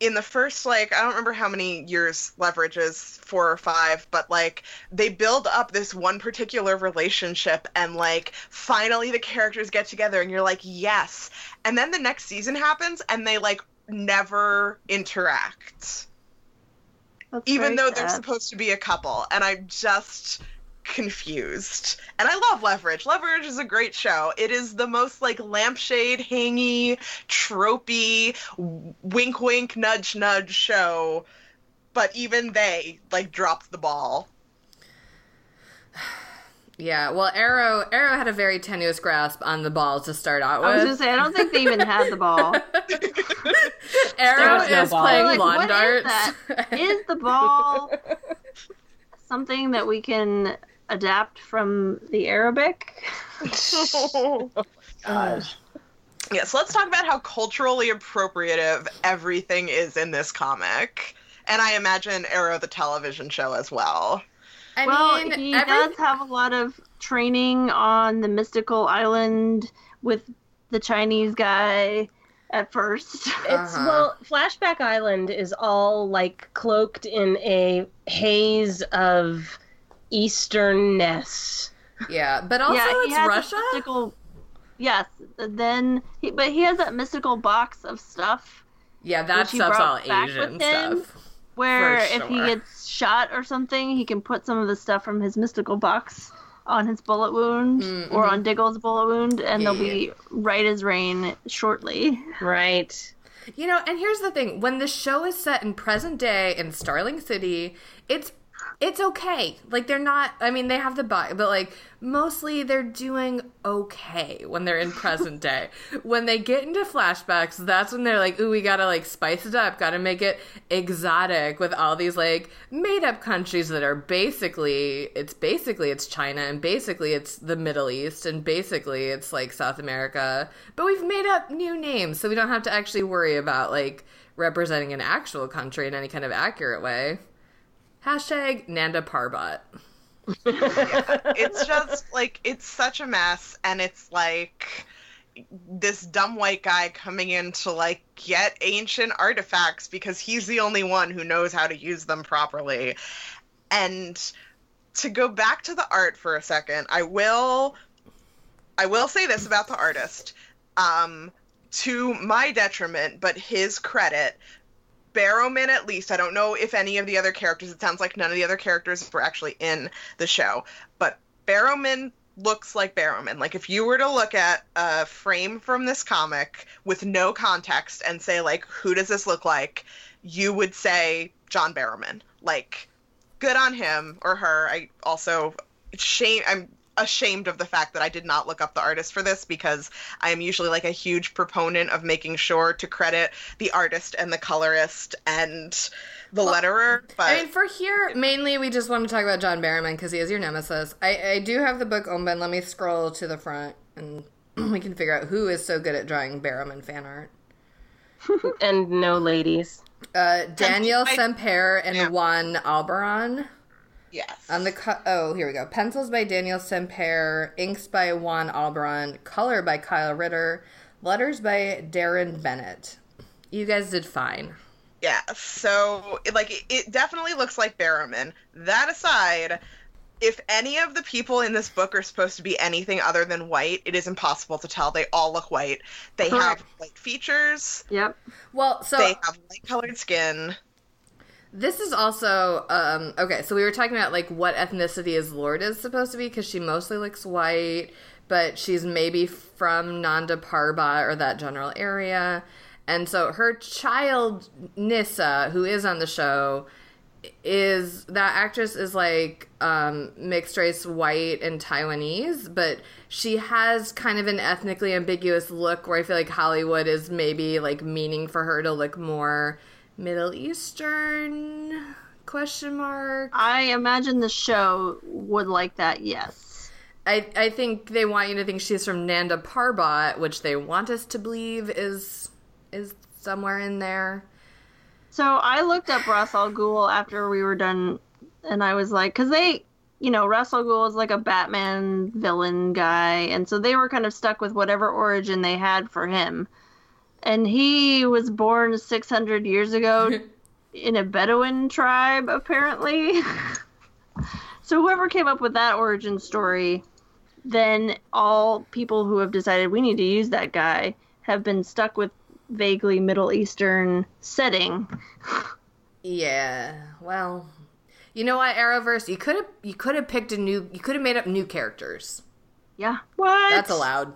in the first like I don't remember how many years Leverage is, 4 or 5, but like they build up this one particular relationship and like finally the characters get together and you're like, "Yes." And then the next season happens and they like never interact. That's even though they're supposed to be a couple. And i'm just confused and i love leverage leverage is a great show it is the most like lampshade hangy tropey wink wink nudge nudge show but even they like dropped the ball Yeah, well, Arrow Arrow had a very tenuous grasp on the ball to start out with. I was with. gonna say I don't think they even had the ball. Arrow no is ball. playing Like, lawn what is darts. that? Is the ball something that we can adapt from the Arabic? Gosh. yeah so let's talk about how culturally appropriative everything is in this comic and i imagine arrow the television show as well I well, mean, he every- does have a lot of training on the mystical island with the Chinese guy at first. It's Uh-huh. well, Flashback Island is all like cloaked in a haze of easternness. yeah, but also yeah, he it's has a Russia. Mystical, yes, then he, but he has that mystical box of stuff Yeah, that stuff's all Asian with him. stuff. where For if he gets shot or something, he can put some of the stuff from his mystical box on his bullet wound Mm, or mhm. on Diggle's bullet wound, and Yeah, they'll be right as rain shortly. Right. You know, and here's the thing: when the show is set in present day in Starling City, it's it's okay. Like they're not. I mean, they have the but like mostly they're doing okay when they're in present day. When they get into flashbacks, that's when they're like, "Ooh, we gotta like spice it up. Gotta make it exotic with all these like made up countries that are basically it's basically it's China and basically it's the Middle East and basically it's like South America. But we've made up new names, so we don't have to actually worry about like representing an actual country in any kind of accurate way." Hashtag Nanda Parbat. it's just like it's such a mess and it's like this dumb white guy coming in to like get ancient artifacts because he's the only one who knows how to use them properly and to go back to the art for a second i will i will say this about the artist um to my detriment but his credit Barrowman, at least, I don't know if any of the other characters, it sounds like none of the other characters were actually in the show, but Barrowman looks like Barrowman. Like, if you were to look at a frame from this comic with no context and say, like, who does this look like, you would say John Barrowman. Like, good on him or her. I also, shame, I'm ashamed of the fact that I did not look up the artist for this because I am usually like a huge proponent of making sure to credit the artist and the colorist and the Well, letterer. But I mean, for here, mainly we just want to talk about John Barrowman because he is your nemesis. I, I do have the book open. Let me scroll to the front and we can figure out who is so good at drawing Barrowman fan art. and no ladies. Uh, Daniel Sampere and Yeah. Juan Albarran. Yes. On the co- oh, here we go. Pencils by Daniel Sampere, inks by Juan Albarran, color by Kyle Ritter, letters by Darren Bennett. You guys did fine. Yeah, so like it, it definitely looks like Barrowman. That aside, if any of the people in this book are supposed to be anything other than white, it is impossible to tell. They all look white. They have Correct. white features. Yep. Well, so They have light colored skin. This is also um, okay. So we were talking about like what ethnicity is Lord is supposed to be because she mostly looks white, but she's maybe from Nanda Parbat or that general area, and so her child Nissa, who is on the show, is that actress is like um, mixed race white and Taiwanese, but she has kind of an ethnically ambiguous look where I feel like Hollywood is maybe like meaning for her to look more Middle Eastern question mark. I imagine the show would like that. Yes. I I think they want you to think she's from Nanda Parbat, which they want us to believe is is somewhere in there. So I looked up Ra's al Ghul after we were done, and I was like, because they, you know, Ra's al Ghul is like a Batman villain guy, and so they were kind of stuck with whatever origin they had for him. And he was born 600 years ago in a Bedouin tribe, apparently. so whoever came up with that origin story, then all people who have decided we need to use that guy have been stuck with vaguely Middle Eastern setting. Yeah. Well, you know what, Arrowverse, you could have you could have picked a new you could have made up new characters. Yeah. What? That's allowed.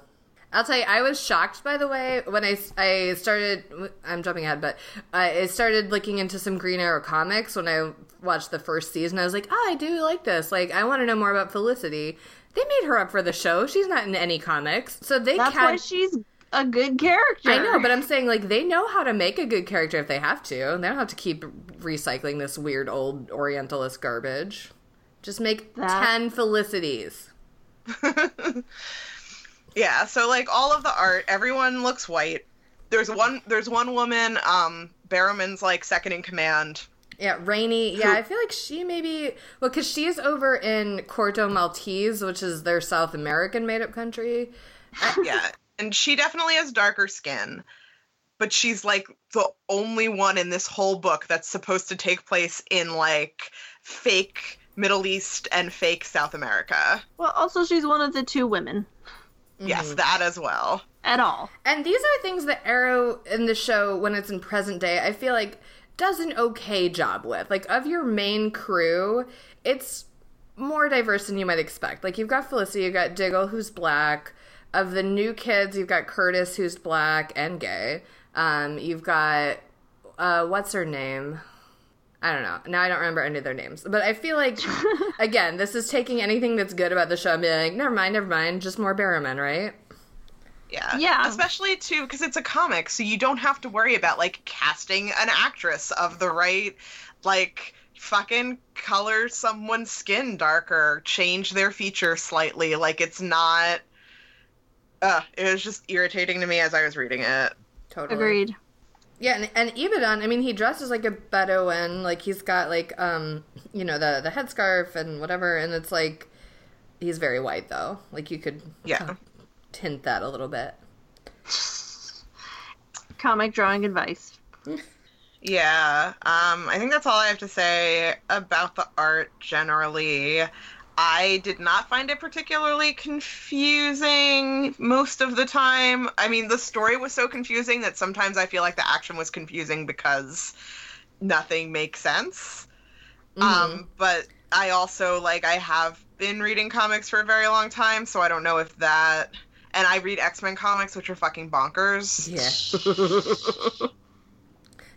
I'll tell you, I was shocked by the way when I, I started. I'm jumping ahead, but uh, I started looking into some Green Arrow comics when I watched the first season. I was like, oh, I do like this. Like, I want to know more about Felicity. They made her up for the show. She's not in any comics, so they That's can why she's a good character. I know, but I'm saying like they know how to make a good character if they have to. They don't have to keep recycling this weird old Orientalist garbage. Just make That- ten Felicities. Yeah, so like all of the art, everyone looks white. There's one there's one woman, um, Barrowman's like second in command. Yeah, Rainy. Yeah, I feel like she maybe well because she's over in Corto Maltese, which is their South American made-up country. Yeah. and she definitely has darker skin. But she's like the only one in this whole book that's supposed to take place in like fake Middle East and fake South America. Well, also she's one of the two women Yes, that as well. at all. And these are things that Arrow in the show, when it's in present day, I feel like does an okay job with. Like of your main crew, it's more diverse than you might expect. Like you've got Felicity, you've got Diggle, who's black. Of the new kids, you've got Curtis, who's black and gay. Um, you've got uh, what's her name? I don't know. Now I don't remember any of their names. But I feel like, again, this is taking anything that's good about the show and being like, never mind, never mind, just more Barrowman, right? Yeah. Yeah. Especially too because it's a comic, so you don't have to worry about like casting an actress of the right like fucking color someone's skin darker, change their feature slightly. Like it's not uh, it was just irritating to me as I was reading it. Totally. Agreed. Yeah, and, and Ibadan, I mean, he dresses like a Bedouin. Like he's got like um, you know, the the headscarf and whatever, and it's like he's very white though. Like you could Yeah. tint that a little bit. Comic drawing advice. Yeah. Um, I think that's all I have to say about the art generally. I did not find it particularly confusing most of the time. I mean, the story was so confusing that sometimes I feel like the action was confusing because nothing makes sense. Um, but I also like I have been reading comics for a very long time, so I don't know if that and I read X-Men comics which are fucking bonkers. Yeah.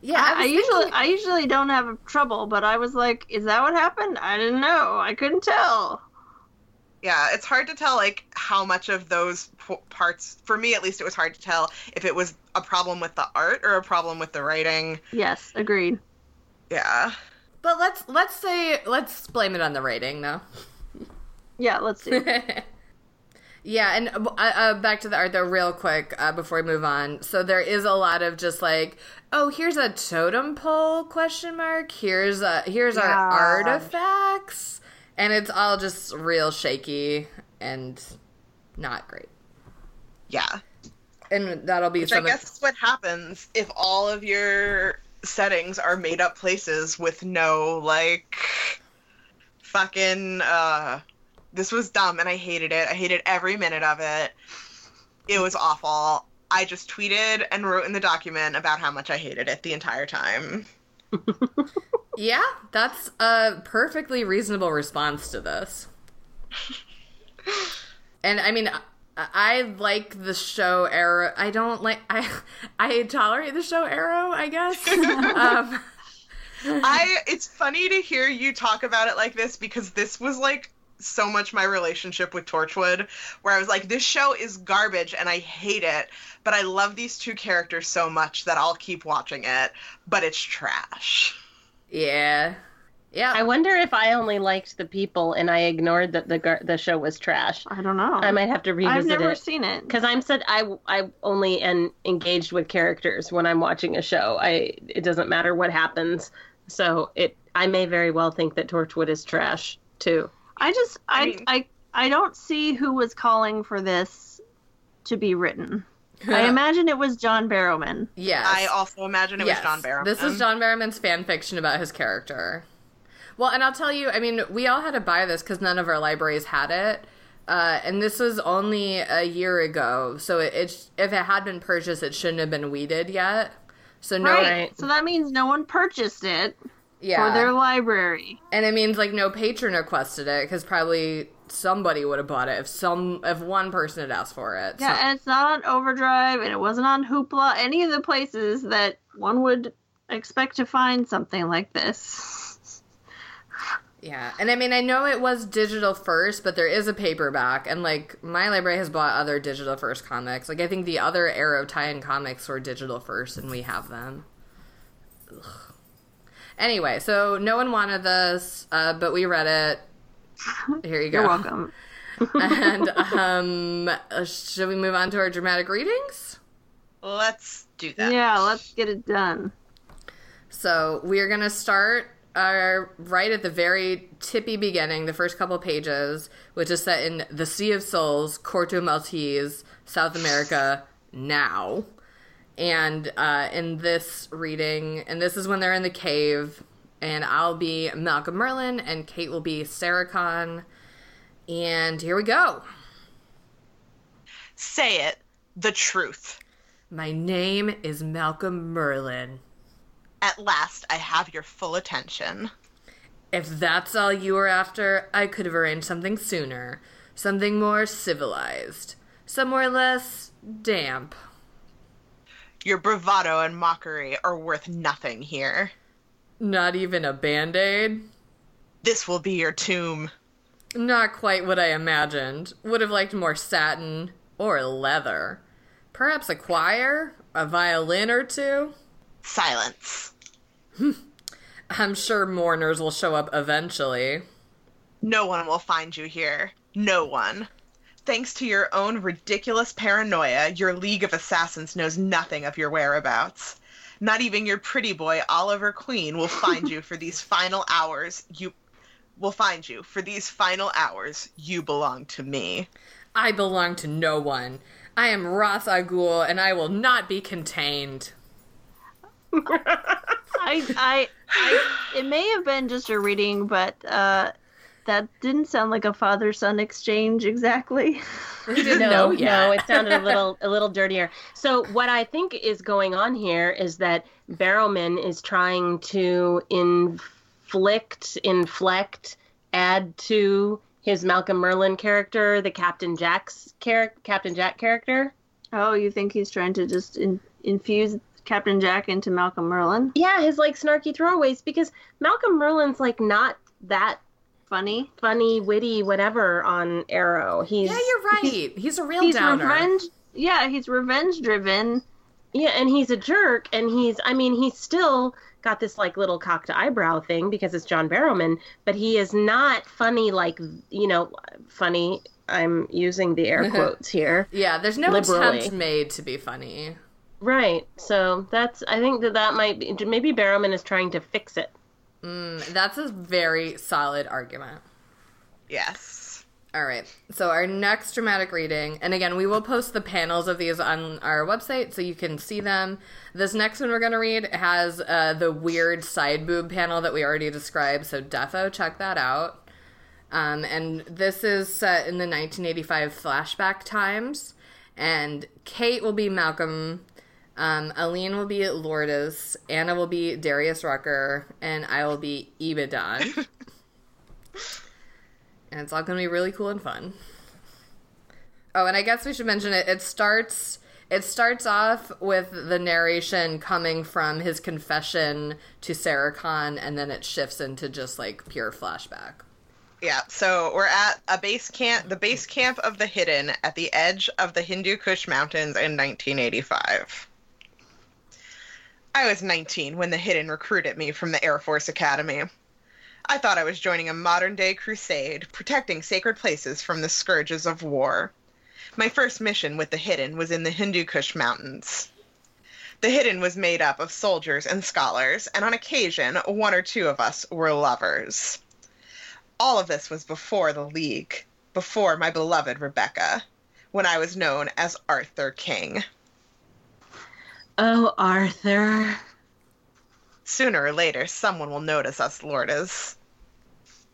yeah, I, I, I was usually thinking- I usually don't have trouble, but I was like, is that what happened? I didn't know. I couldn't tell. Yeah, it's hard to tell like how much of those p- parts, for me at least, it was hard to tell if it was a problem with the art or a problem with the writing. Yes, agreed. Yeah. But let's let's say let's blame it on the rating though. Yeah, let's see. yeah, and uh, uh, back to the art though, real quick uh, before we move on. So there is a lot of just like, oh, here's a totem pole question mark. Here's a here's our artifacts, and it's all just real shaky and not great. Yeah. And that'll be Which I guess is what happens if all of your settings are made up places with no like fucking uh this was dumb and I hated it. I hated every minute of it. It was awful. I just tweeted and wrote in the document about how much I hated it the entire time. yeah, that's a perfectly reasonable response to this. and I mean, I, like the show Arrow. I don't like I I tolerate the show Arrow. I guess. um, I it's funny to hear you talk about it like this because this was like so much my relationship with Torchwood where I was like this show is garbage and I hate it but I love these two characters so much that I'll keep watching it but it's trash. yeah, yeah. I wonder if I only liked the people and I ignored that the gar- the show was trash. I don't know. I might have to revisit I've never it. seen it. because I'm said I I only am engaged with characters when I'm watching a show. I it doesn't matter what happens. So it I may very well think that Torchwood is trash too. I just I, I I mean- I don't see who was calling for this to be written. I imagine it was John Barrowman. yes. I also imagine it Yes. was John Barrowman. This is John Barrowman's fan fiction about his character. Well, and I'll tell you, I mean, we all had to buy this because none of our libraries had it. Uh, and this was only a year ago, so it, it if it had been purchased, it shouldn't have been weeded yet. So no, right. Right. So that means no one purchased it yeah, for their library. and it means like no patron requested it because probably somebody would have bought it if some if one person had asked for it. Yeah, So- and it's not on Overdrive, and it wasn't on Hoopla, any of the places that one would expect to find something like this. Yeah, and I mean, I know it was digital first, but there is a paperback, and like my library has bought other digital first comics. Like I think the other Arrow tie-in comics were digital first, and we have them. Ugh. Anyway, so no one wanted this, uh, but we read it. Here you go. You're welcome. and um, uh, should we move on to our dramatic readings? Let's do that. Yeah, let's get it done. So we're gonna start uh, right at the very tippy beginning, the first couple pages, which is set in the Sea of Souls, Corto Maltese, South America, now. And uh, in this reading, and this is when they're in the cave, and I'll be Malcolm Merlyn, and Kait will be Sarah Khan. And here we go. Say it. The truth. My name is Malcolm Merlyn. At last I have your full attention. If that's all you were after, I could have arranged something sooner. Something more civilized. Somewhere less damp. Your bravado and mockery are worth nothing here. Not even a band aid? This will be your tomb. Not quite what I imagined. Would have liked more satin or leather. Perhaps a choir? A violin or two? Silence. I'm sure mourners will show up eventually. No one will find you here. No one. Thanks to your own ridiculous paranoia, your League of Assassins knows nothing of your whereabouts. Not even your pretty boy Oliver Queen will find you for these final hours. You will find you for these final hours. You belong to me. I belong to no one. I am Ra's al Ghul, and I will not be contained. I, I, I, it may have been just a reading, but uh, that didn't sound like a father-son exchange exactly. We no, know no, it sounded a little a little dirtier. So what I think is going on here is that Barrowman is trying to inflict, inflect, add to his Malcolm Merlyn character, the Captain Jack's char- Captain Jack character. Oh, you think he's trying to just in, infuse Captain Jack into Malcolm Merlyn? Yeah, his like snarky throwaways because Malcolm Merlyn's like not that funny. funny, witty, whatever on Arrow. He's Yeah, you're right. He's, a real He's downer. revenge. Yeah, he's revenge driven. Yeah, and he's a jerk, and he's I mean, he's still got this like little cocked eyebrow thing because it's John Barrowman, but he is not funny like you know, funny. I'm using the air quotes here. Yeah, there's no Liberally. attempt made to be funny. Right. So that's I think that that might be maybe Barrowman is trying to fix it. Mm, that's a very solid argument. Yes. All right. So our next dramatic reading, and again, we will post the panels of these on our website so you can see them. This next one we're going to read has uh, the weird side boob panel that we already described, so defo check that out. Um, and this is set in the 1985 flashback times, and Kait will be Malcolm. Um, Alene will be Lourdes, Anna will be Darius Rucker, and I will be Ebadon. and it's all going to be really cool and fun. Oh, and I guess we should mention it. It starts. It starts off with the narration coming from his confession to Sarah Khan, and then it shifts into just like pure flashback. Yeah, so we're at a base camp, the base camp of the Hidden at the edge of the Hindu Kush Mountains in 1985. I was 19 when the Hidden recruited me from the Air Force Academy. I thought I was joining a modern day crusade, protecting sacred places from the scourges of war. My first mission with the Hidden was in the Hindu Kush Mountains. The Hidden was made up of soldiers and scholars, and on occasion, one or two of us were lovers. All of this was before the League, before my beloved Rebecca, when I was known as Arthur King. Oh, Arthur. Sooner or later, someone will notice us, Lourdes.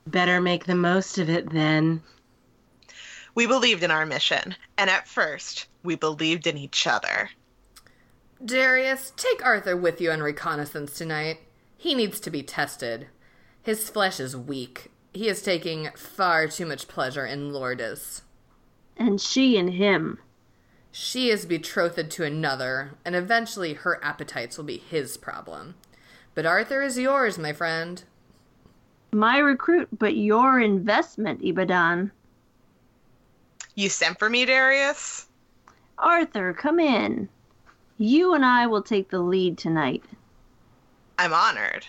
Better make the most of it then. We believed in our mission, and at first, we believed in each other. Darius, take Arthur with you on reconnaissance tonight. He needs to be tested. His flesh is weak. He is taking far too much pleasure in Lourdes. And she in him. She is betrothed to another, and eventually her appetites will be his problem. But Arthur is yours, my friend. My recruit, but your investment, Ibadan. You sent for me, Darius? Arthur, come in. You and I will take the lead tonight. I'm honored.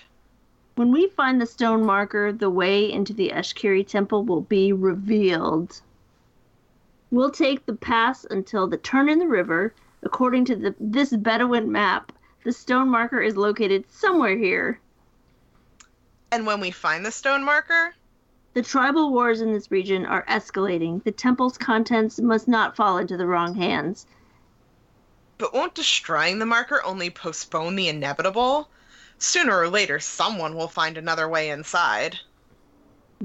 When we find the stone marker, the way into the Eshkiri temple will be revealed. We'll take the pass until the turn in the river. According to the, this Bedouin map, the stone marker is located somewhere here. And when we find the stone marker, The tribal wars in this region are escalating. The temple's contents must not fall into the wrong hands. but won't destroying the marker only postpone the inevitable? Sooner or later, someone will find another way inside.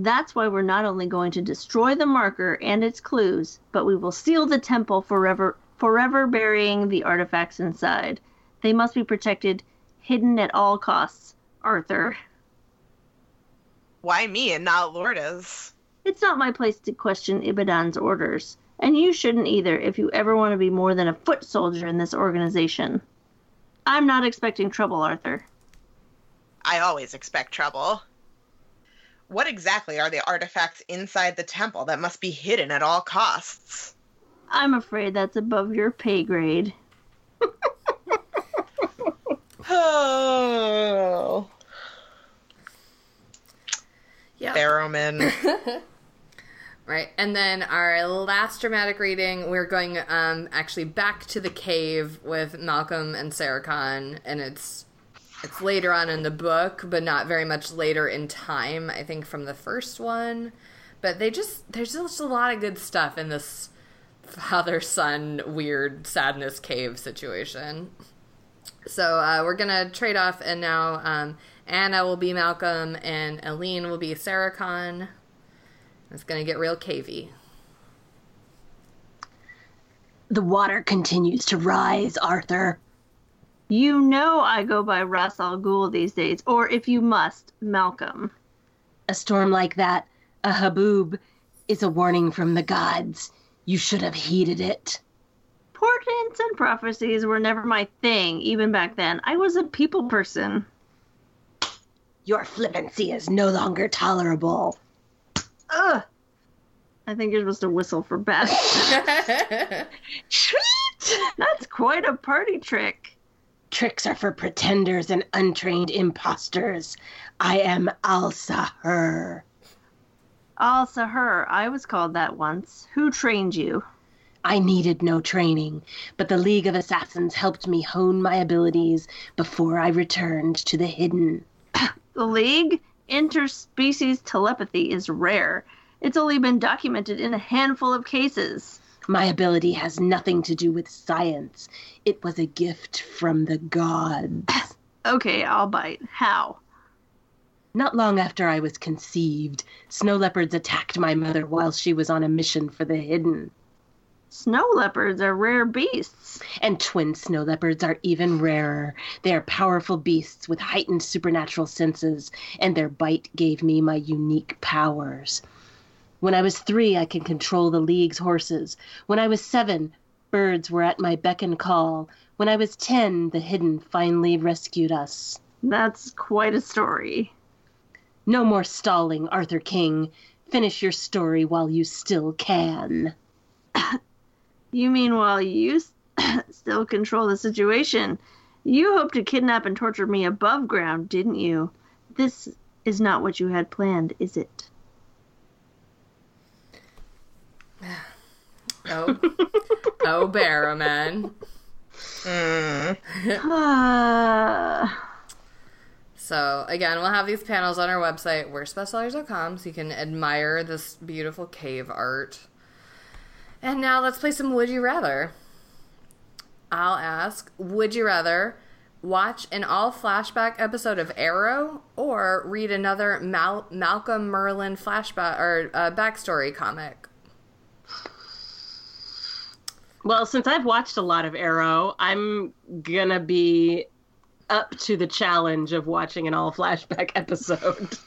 That's why we're not only going to destroy the marker and its clues, but we will seal the temple forever, forever burying the artifacts inside. They must be protected, hidden at all costs. Arthur. Why me and not Lourdes? It's not my place to question Ibadan's orders, and you shouldn't either if you ever want to be more than a foot soldier in this organization. I'm not expecting trouble, Arthur. I always expect trouble. What exactly are the artifacts inside the temple that must be hidden at all costs? I'm afraid that's above your pay grade. Oh. Yeah. Barrowman. Right. And then our last dramatic reading, we're going um actually back to the cave with Malcolm and Sarah Khan, and it's it's later on in the book, but not very much later in time, I think from the first one. But they just there's just a lot of good stuff in this father son weird sadness cave situation. So uh, we're gonna trade off, and now um, Anna will be Malcolm, and Alene will be Sarah Khan. It's gonna get real cavey. The water continues to rise, Arthur. You know I go by Ra's al Ghul these days, or if you must, Malcolm. A storm like that, a haboob, is a warning from the gods. You should have heeded it. Portents and prophecies were never my thing, even back then. I was a people person. Your flippancy is no longer tolerable. Ugh. I think you're supposed to whistle for Beth. Sweet! That's quite a party trick. Tricks are for pretenders and untrained imposters. I am Alsa Her. Al Sahur, I was called that once. Who trained you? I needed no training, but the League of Assassins helped me hone my abilities before I returned to the hidden. The League? Interspecies telepathy is rare. It's only been documented in a handful of cases. My ability has nothing to do with science. It was a gift from the gods. Okay, I'll bite. How? Not long after I was conceived, snow leopards attacked my mother while she was on a mission for the hidden. Snow leopards are rare beasts. And twin snow leopards are even rarer. They are powerful beasts with heightened supernatural senses, and their bite gave me my unique powers. When I was three, I could control the League's horses. When I was seven, birds were at my beck and call. When I was ten, the hidden finally rescued us. That's quite a story. No more stalling, Arthur King. Finish your story while you still can. You mean while you s- still control the situation? You hoped to kidnap and torture me above ground, didn't you? This is not what you had planned, is it? oh, oh, Barrowman. Mm. So again, we'll have these panels on our website, worstbestsellers.com, so you can admire this beautiful cave art. And now let's play some Would You Rather. I'll ask, would you rather watch an all flashback episode of Arrow or read another Mal- Malcolm Merlyn flashback or uh, backstory comic? Well, since I've watched a lot of Arrow, I'm gonna be up to the challenge of watching an all flashback episode.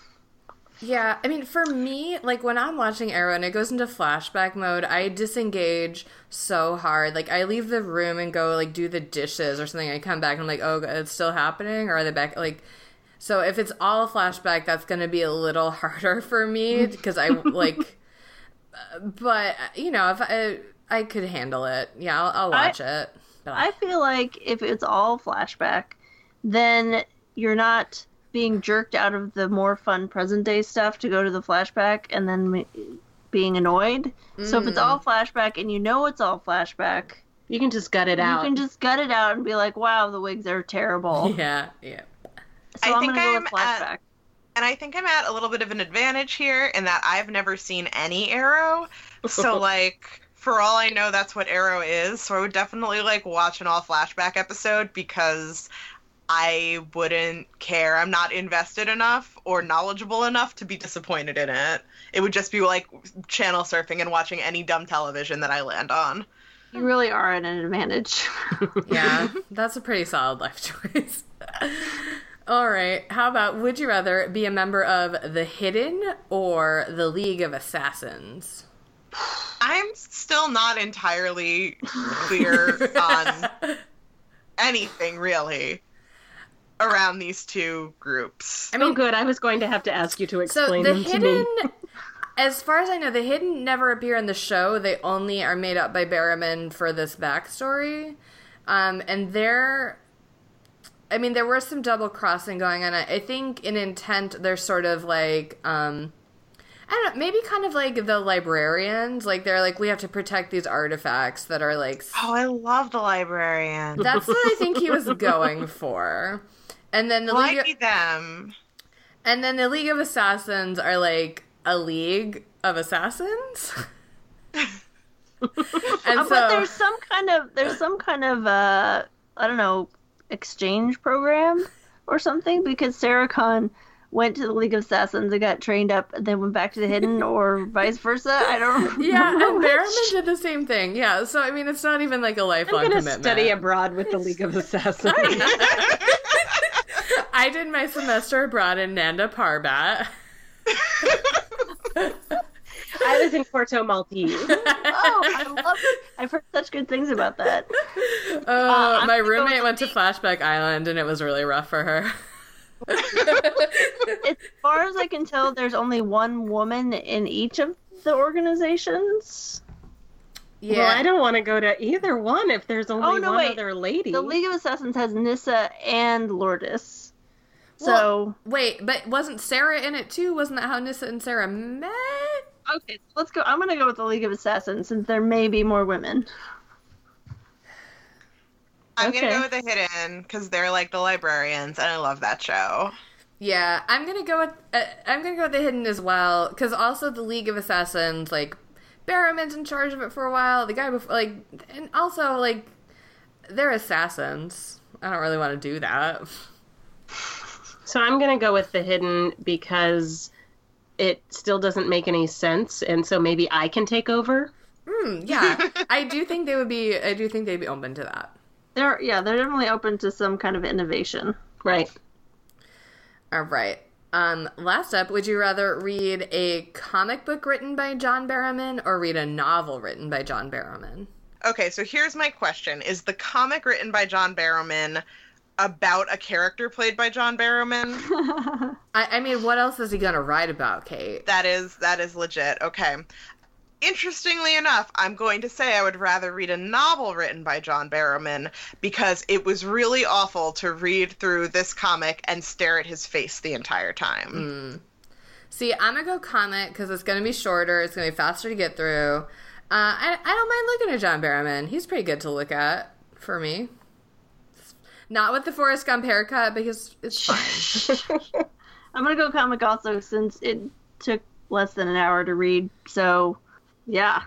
Yeah, I mean, for me, like when I'm watching Arrow and it goes into flashback mode, I disengage so hard. Like I leave the room and go like do the dishes or something. I come back and I'm like, oh, it's still happening, or are they back? Like, so if it's all flashback, that's going to be a little harder for me because I like. But you know, if I I could handle it, yeah, I'll, I'll watch it. But I feel like if it's all flashback, then you're not being jerked out of the more fun present day stuff to go to the flashback and then m- being annoyed. So if it's all mm. flashback and you know it's all flashback, You can just gut it you out. You can just gut it out and be like, "Wow, the wigs are terrible." yeah, yeah. So I I'm think gonna go with I'm at- flashback. And I think I'm at a little bit of an advantage here in that I've never seen any Arrow. So like for all I know that's what Arrow is. So I would definitely like watch an all flashback episode because I wouldn't care. I'm not invested enough or knowledgeable enough to be disappointed in it. It would just be like channel surfing and watching any dumb television that I land on. You really are at an advantage. Yeah, that's a pretty solid life choice. All right, how about would you rather be a member of the Hidden or the League of Assassins? I'm still not entirely clear on anything really around these two groups. I oh, mean, good. I was going to have to ask you to so explain the them to Hidden, me. as far as I know, the Hidden never appear in the show. They only are made up by Barrowman for this backstory, um, and they're. I mean, there was some double crossing going on. I I think in intent, they're sort of like. Um, I don't know, maybe kind of like the librarians. Like they're like, we have to protect these artifacts that are like. Oh, I love the librarian. That's what I think he was going for. And then the Might League, be them. and then the League of Assassins are like a league of assassins. and Uh, so, but there's some kind of there's some kind of uh I don't know exchange program or something because Sarah Khan went to the League of Assassins and got trained up and then went back to the Hidden or vice versa. I don't yeah, and which. Barrowman did the same thing. Yeah, so I mean, it's not even like a I'm lifelong going to commitment. study abroad with the League of Assassins. I did my semester abroad in Nanda Parbat. I was in Porto Maltese. Oh, I love it. I've heard such good things about that. Uh, I'm my gonna roommate went to Flashback Island, and it was really rough for her. It's far far as I can tell, there's only one woman in each of the organizations. Yeah. Well, I don't want to go to either one if there's only Oh, no, one wait. other lady. The League of Assassins has Nyssa and Lourdes. So Well- Wait, but wasn't Sara in it too? Wasn't that how Nyssa and Sara met? okay, so let's go. I'm gonna go with the League of Assassins since there may be more women. I'm Okay. gonna go with the hidden because they're like the librarians, and I love that show. Yeah, I'm gonna go with uh, I'm gonna go with the hidden as well because also the League of Assassins like Barrowman's in charge of it for a while. The guy before like and also like they're assassins. I don't really want to do that. So I'm going to go with the hidden because it still doesn't make any sense, and so maybe I can take over. Hmm, yeah, I do think they would be. I do think they'd be open to that. They're yeah, they're definitely open to some kind of innovation. Right. All right. Um, last up, would you rather read a comic book written by John Barrowman or read a novel written by John Barrowman? Okay, so here's my question: Is the comic written by John Barrowman about a character played by John Barrowman? I, I mean, what else is he gonna write about, Kait? that is that is legit. Okay. Interestingly enough, I'm going to say I would rather read a novel written by John Barrowman because it was really awful to read through this comic and stare at his face the entire time. See, I'm gonna go comic because it's gonna be shorter. It's gonna be faster to get through. Uh, I, I don't mind looking at John Barrowman. He's pretty good to look at for me. Not with the Forrest Gump haircut because it's fine. I'm gonna go comic also since it took less than an hour to read. So, yeah.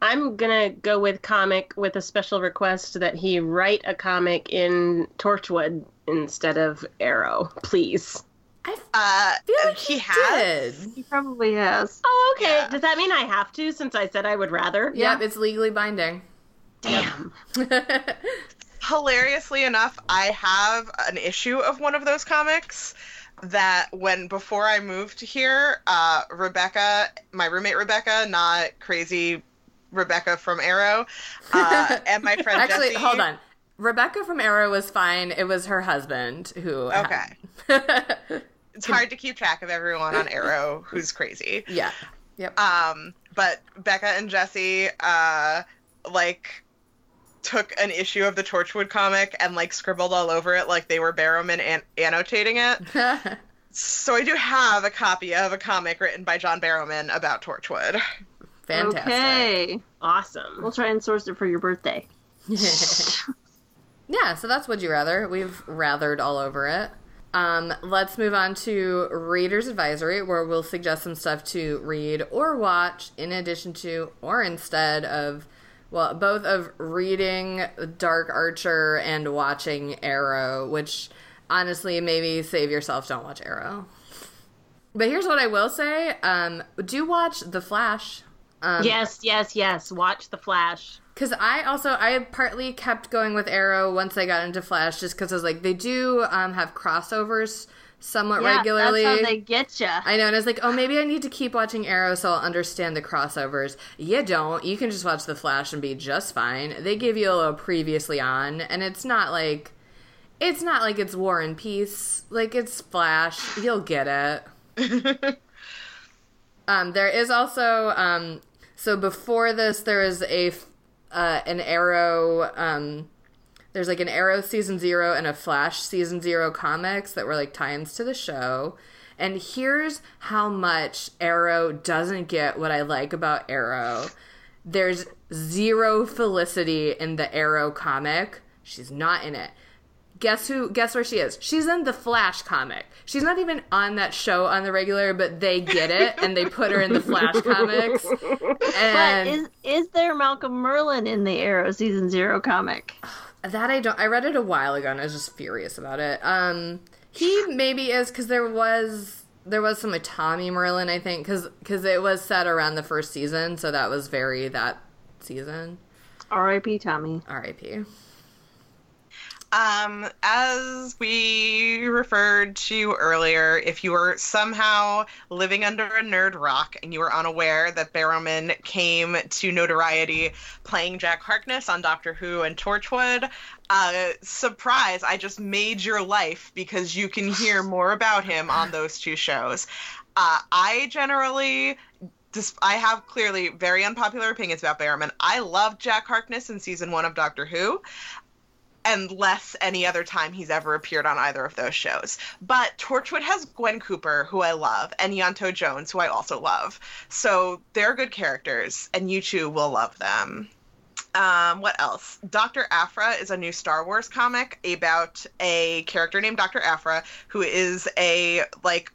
I'm going to go with comic with a special request that he write a comic in Torchwood instead of Arrow, please. Uh, feel like he, he has. did. He probably has. Oh, okay. Yeah. Does that mean I have to since I said I would rather? Yep, it's legally binding. Damn. hilariously enough, I have an issue of one of those comics that when before I moved here, uh, Rebecca, my roommate Rebecca, not crazy Rebecca from Arrow, uh, and my friend Actually, Jessie. hold on. Rebecca from Arrow was fine. It was her husband who. Okay. had- It's hard to keep track of everyone on Arrow who's crazy. yeah. Yep. Um, but Becca and Jesse, uh, like, took an issue of the Torchwood comic and like scribbled all over it like they were Barrowman an- annotating it. So I do have a copy of a comic written by John Barrowman about Torchwood. Fantastic. Okay. Awesome. We'll try and source it for your birthday. yeah, so that's Would You Rather. We've rathered all over it. Um, let's move on to Reader's Advisory, where we'll suggest some stuff to read or watch in addition to or instead of, well, both of reading Dark Archer and watching Arrow, which honestly, maybe save yourself, don't watch Arrow. But here's what I will say um, do watch The Flash. Um, yes, yes, yes. Watch The Flash. Because I also I partly kept going with Arrow once I got into Flash, just because I was like they do um, have crossovers somewhat Yeah, regularly. That's how they get you. I know, and I was like, oh, maybe I need to keep watching Arrow so I'll understand the crossovers. You don't. You can just watch The Flash and be just fine. They give you a little previously on, and it's not like it's not like it's War and Peace. Like it's Flash. You'll get it. Um, there is also um, so before this there is a uh, an Arrow. Um, there's like an Arrow season zero and a Flash season zero comics that were like tie-ins to the show. And here's how much Arrow doesn't get what I like about Arrow. There's zero Felicity in the Arrow comic. She's not in it. Guess who? Guess where she is? She's in the Flash comic. She's not even on that show on the regular, but they get it and they put her in the Flash comics. But is is there Malcolm Merlyn in the Arrow season zero comic? that I don't. I read it a while ago and I was just furious about it. Um, he maybe is because there was there was some with Tommy Merlyn, I think, because because it was set around the first season, so that was very that season. R.I.P. Tommy. R.I.P. Um, as we referred to earlier, if you were somehow living under a nerd rock and you were unaware that Barrowman came to notoriety playing Jack Harkness on Doctor Who and Torchwood, uh, surprise, I just made your life because you can hear more about him on those two shows. Uh, I generally I have clearly very unpopular opinions about Barrowman. I loved Jack Harkness in season one of Doctor Who and less any other time he's ever appeared on either of those shows. But Torchwood has Gwen Cooper, who I love, and Ianto Jones, who I also love. So they're good characters, and you two will love them. Um, what else? Dr. Aphra is a new Star Wars comic about a character named Dr. Aphra, who is a like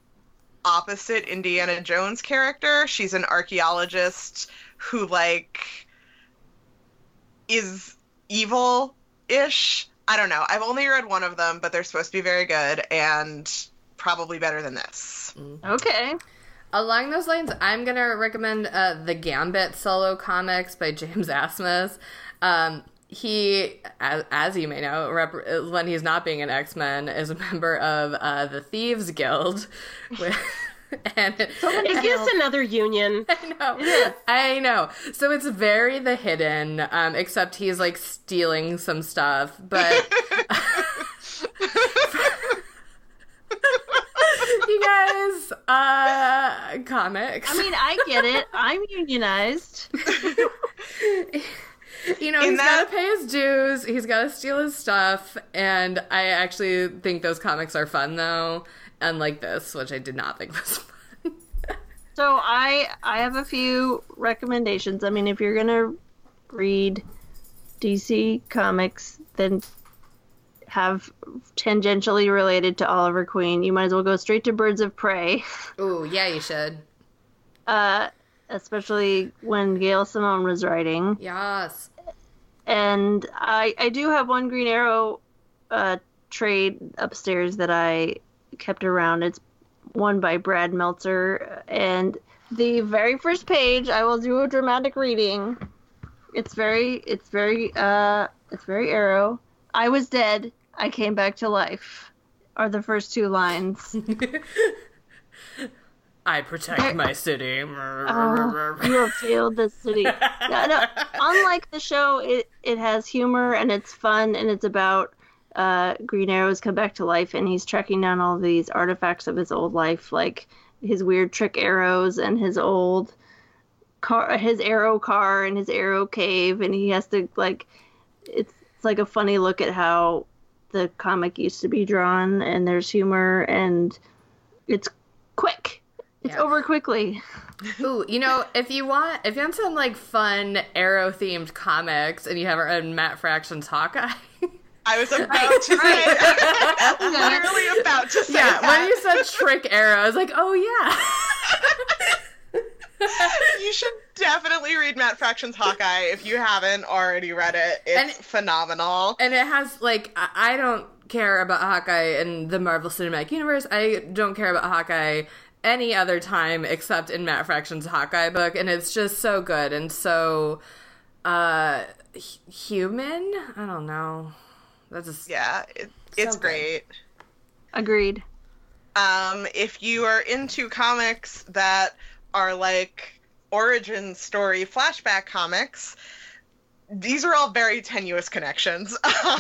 opposite Indiana Jones character. She's an archaeologist who like is evil ish. I don't know. I've only read one of them, but they're supposed to be very good and probably better than this. Okay. Along those lines, I'm gonna recommend uh, the Gambit solo comics by James Asmus. Um, he, as, as you may know, rep- when he's not being an X Men, is a member of uh, the Thieves Guild. With, and Is this another union? I know. I know. So it's very the hidden, um, except he's like stealing some stuff. But you guys, uh, comics. I mean, I get it. I'm unionized. you know, In he's that- got to pay his dues. He's got to steal his stuff, and I actually think those comics are fun though, unlike this, which I did not think was fun. So I I have a few recommendations. I mean, if you're gonna read DC comics, then have tangentially related to Oliver Queen, you might as well go straight to Birds of Prey. Ooh, yeah, you should. Uh, especially when Gail Simone was writing. Yes. and I I do have one Green Arrow uh, trade upstairs that I kept around. It's one by Brad Meltzer, and the very first page I will do a dramatic reading. It's very it's very uh it's very Arrow. I was dead. I came back to life. Are the first two lines. I protect my city. Oh, you have failed the city. No, no. Unlike the show, it it has humor and it's fun and it's about uh, Green Arrow's come back to life and he's tracking down all these artifacts of his old life, like his weird trick arrows and his old car, his arrow car and his arrow cave, and he has to like it's, it's like a funny look at how the comic used to be drawn, and there's humor and it's quick. It's Yeah. over quickly. Ooh, you know, if you want, if you want some like fun arrow themed comics, and you haven't read Matt Fraction's Hawkeye, I was about to say, literally about to say yeah, when you said trick arrow, I was like, oh yeah. you should definitely read Matt Fraction's Hawkeye if you haven't already read it. It's And- phenomenal. and it has like I don't care about Hawkeye in the Marvel Cinematic Universe. I don't care about Hawkeye any other time except in Matt Fraction's Hawkeye book, and it's just so good and so uh hu- human. I don't know. That's just Yeah, it, it's good. great. Agreed. Um, if you are into comics that are like origin story flashback comics, these are all very tenuous connections. Um,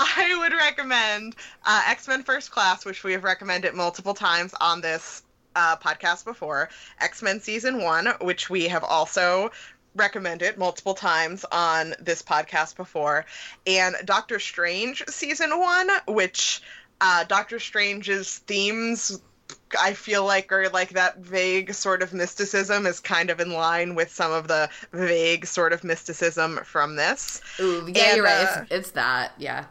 I would recommend uh, X Men First Class, which we have recommended multiple times on this uh, podcast before. X Men Season 1, which we have also recommended multiple times on this podcast before. And Doctor Strange Season 1, which uh, Doctor Strange's themes I feel like are like that vague sort of mysticism is kind of in line with some of the vague sort of mysticism from this. ooh, yeah, And, you're right. uh, it's, it's that, yeah.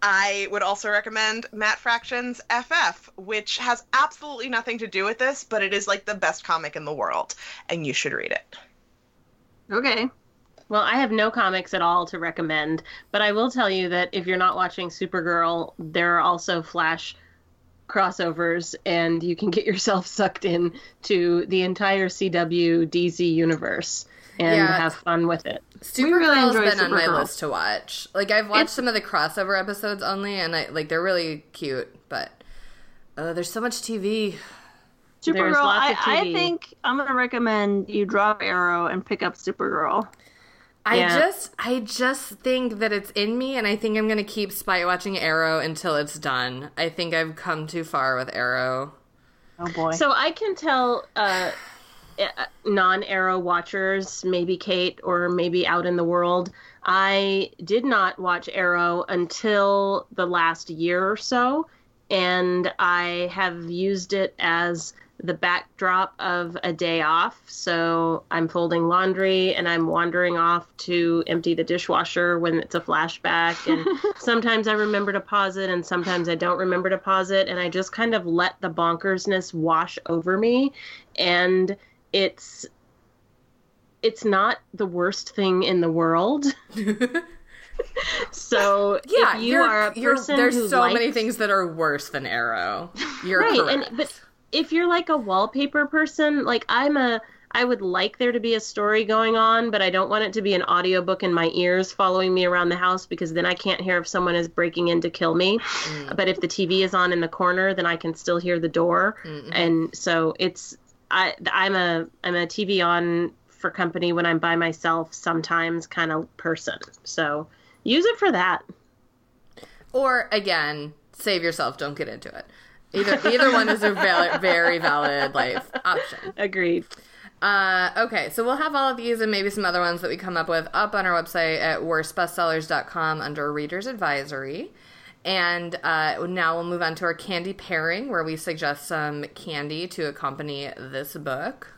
I would also recommend Matt Fraction's FF, which has absolutely nothing to do with this, but it is like the best comic in the world, and you should read it. Okay. Well, I have no comics at all to recommend, but I will tell you that if you're not watching Supergirl, there are also Flash crossovers, and you can get yourself sucked in to the entire CW DC universe. and Yeah. have fun with it. really Supergirl's enjoy been on my list to watch. Like I've watched It's- some of the crossover episodes only, and I like they're really cute. But uh, there's so much TV. There's Supergirl, I, I think I'm gonna recommend you drop Arrow and pick up Supergirl. I Yeah. just, I just think that it's in me, and I think I'm gonna keep spite watching Arrow until it's done. I think I've come too far with Arrow. Oh boy. So I can tell uh, uh, non-Arrow watchers, maybe Kait or maybe out in the world, I did not watch Arrow until the last year or so, and I have used it as the backdrop of a day off. So I'm folding laundry and I'm wandering off to empty the dishwasher when it's a flashback. And sometimes I remember to pause it and sometimes I don't remember to pause it. And I just kind of let the bonkersness wash over me. And it's. It's not the worst thing in the world. so Yeah, if you are a person there's so likes, many things that are worse than Arrow. You're right correct. and but if you're like a wallpaper person like i'm a i would like there to be a story going on but i don't want it to be an audiobook in my ears following me around the house because then i can't hear if someone is breaking in to kill me Mm. but if the tv is on in the corner then i can still hear the door Mm-mm. and so it's i i'm a i'm a tv on for company when i'm by myself sometimes kind of person so use it for that Or again, save yourself. Don't get into it. Either either one is a valid, very valid life option. agreed Uh, okay, so we'll have all of these and maybe some other ones that we come up with up on our website at worstbestsellers.com under Reader's Advisory. And uh, now we'll move on to our candy pairing, where we suggest some candy to accompany this book.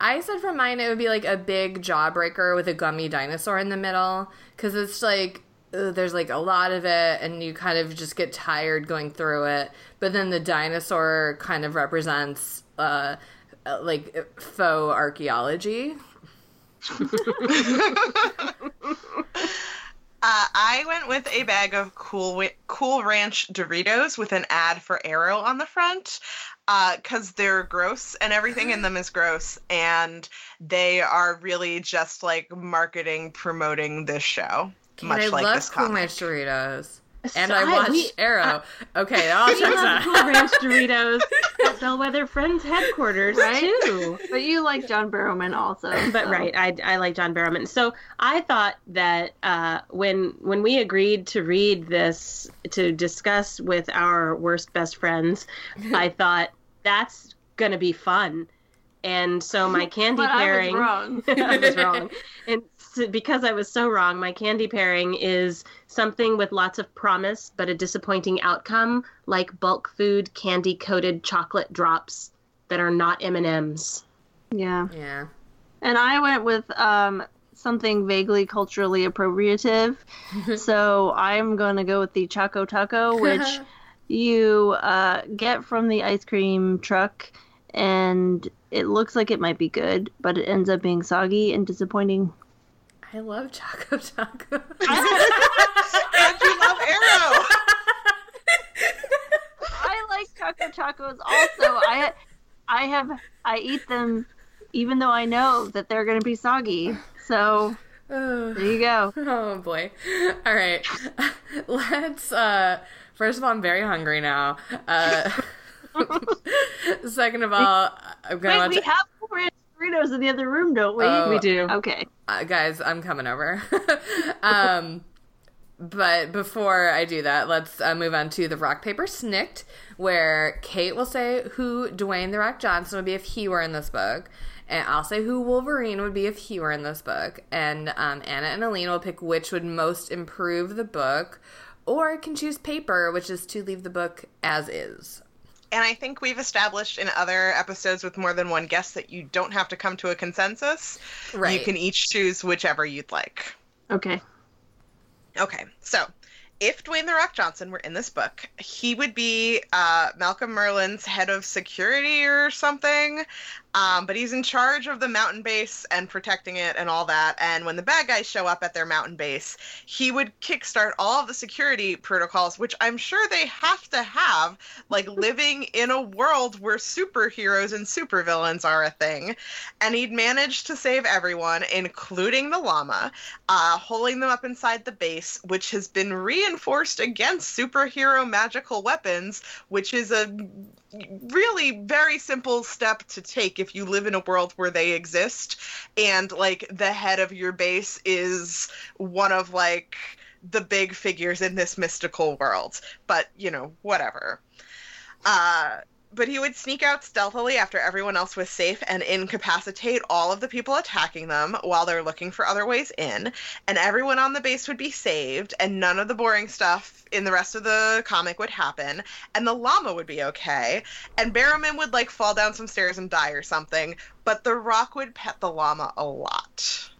I said for mine, it would be like a big jawbreaker with a gummy dinosaur in the middle, because it's like there's like a lot of it, and you kind of just get tired going through it. But then the dinosaur kind of represents uh, uh, like faux archaeology. Uh, I went with a bag of Cool Cool Ranch Doritos with an ad for Arrow on the front because they're gross and everything in them is gross, and they are really just like marketing promoting this show, And much I like love this Cool comic. Ranch Doritos. And So I watched we- Arrow. okay, it all We checks love out. Cool Ranch Doritos at Bellwether Friends headquarters Right? too. but you like John Barrowman also. But so. right, I, I like John Barrowman. So I thought that uh, when when we agreed to read this to discuss with our worst best friends, I thought that's gonna be fun. And so my candy But I was pairing, wrong. I was wrong. And so because I was so wrong, my candy pairing is something with lots of promise but a disappointing outcome, like bulk food candy coated chocolate drops that are not M and M's. Yeah. Yeah. And I went with um, something vaguely culturally appropriative. so I'm going to go with the Choco Taco, which you uh, get from the ice cream truck. And it looks like it might be good, but it ends up being soggy and disappointing. I love Choco Taco. and you love Arrow. I like Choco Tacos also. I I have I eat them even though I know that they're going to be soggy. So Ugh. there you go. Oh boy. All right. Let's uh first of all I'm very hungry now. Uh second of all I'm going Wait, to we have Cool Ranch Doritos in the other room, don't we? Oh. We do. Okay. uh, guys, I'm coming over. um, but before I do that, let's uh, move on to the rock paper Snikt, where Kait will say who Dwayne the Rock Johnson would be if he were in this book, and I'll say who Wolverine would be if he were in this book, and um, Anna and Alene will pick which would most improve the book, or can choose paper, which is to leave the book as is. And I think we've established in other episodes with more than one guest that you don't have to come to a consensus. Right. You can each choose whichever you'd like. Okay. Okay, so if Dwayne the Rock Johnson were in this book, he would be uh, Malcolm Merlyn's head of security or something. Um, but he's in charge of the mountain base and protecting it and all that. And when the bad guys show up at their mountain base, he would kickstart all of the security protocols, which I'm sure they have to have, like living in a world where superheroes and supervillains are a thing. And he'd managed to save everyone, including the llama, uh, holding them up inside the base, which has been reinforced against superhero magical weapons, which is a really very simple step to take if you live in a world where they exist. And like the head of your base is one of like the big figures in this mystical world. But you know whatever. Uh but he would sneak out stealthily after everyone else was safe and incapacitate all of the people attacking them while they're looking for other ways in. And everyone on the base would be saved, and none of the boring stuff in the rest of the comic would happen. And the llama would be okay. And Barrowman would like fall down some stairs and die or something. But the rock would pet the llama a lot.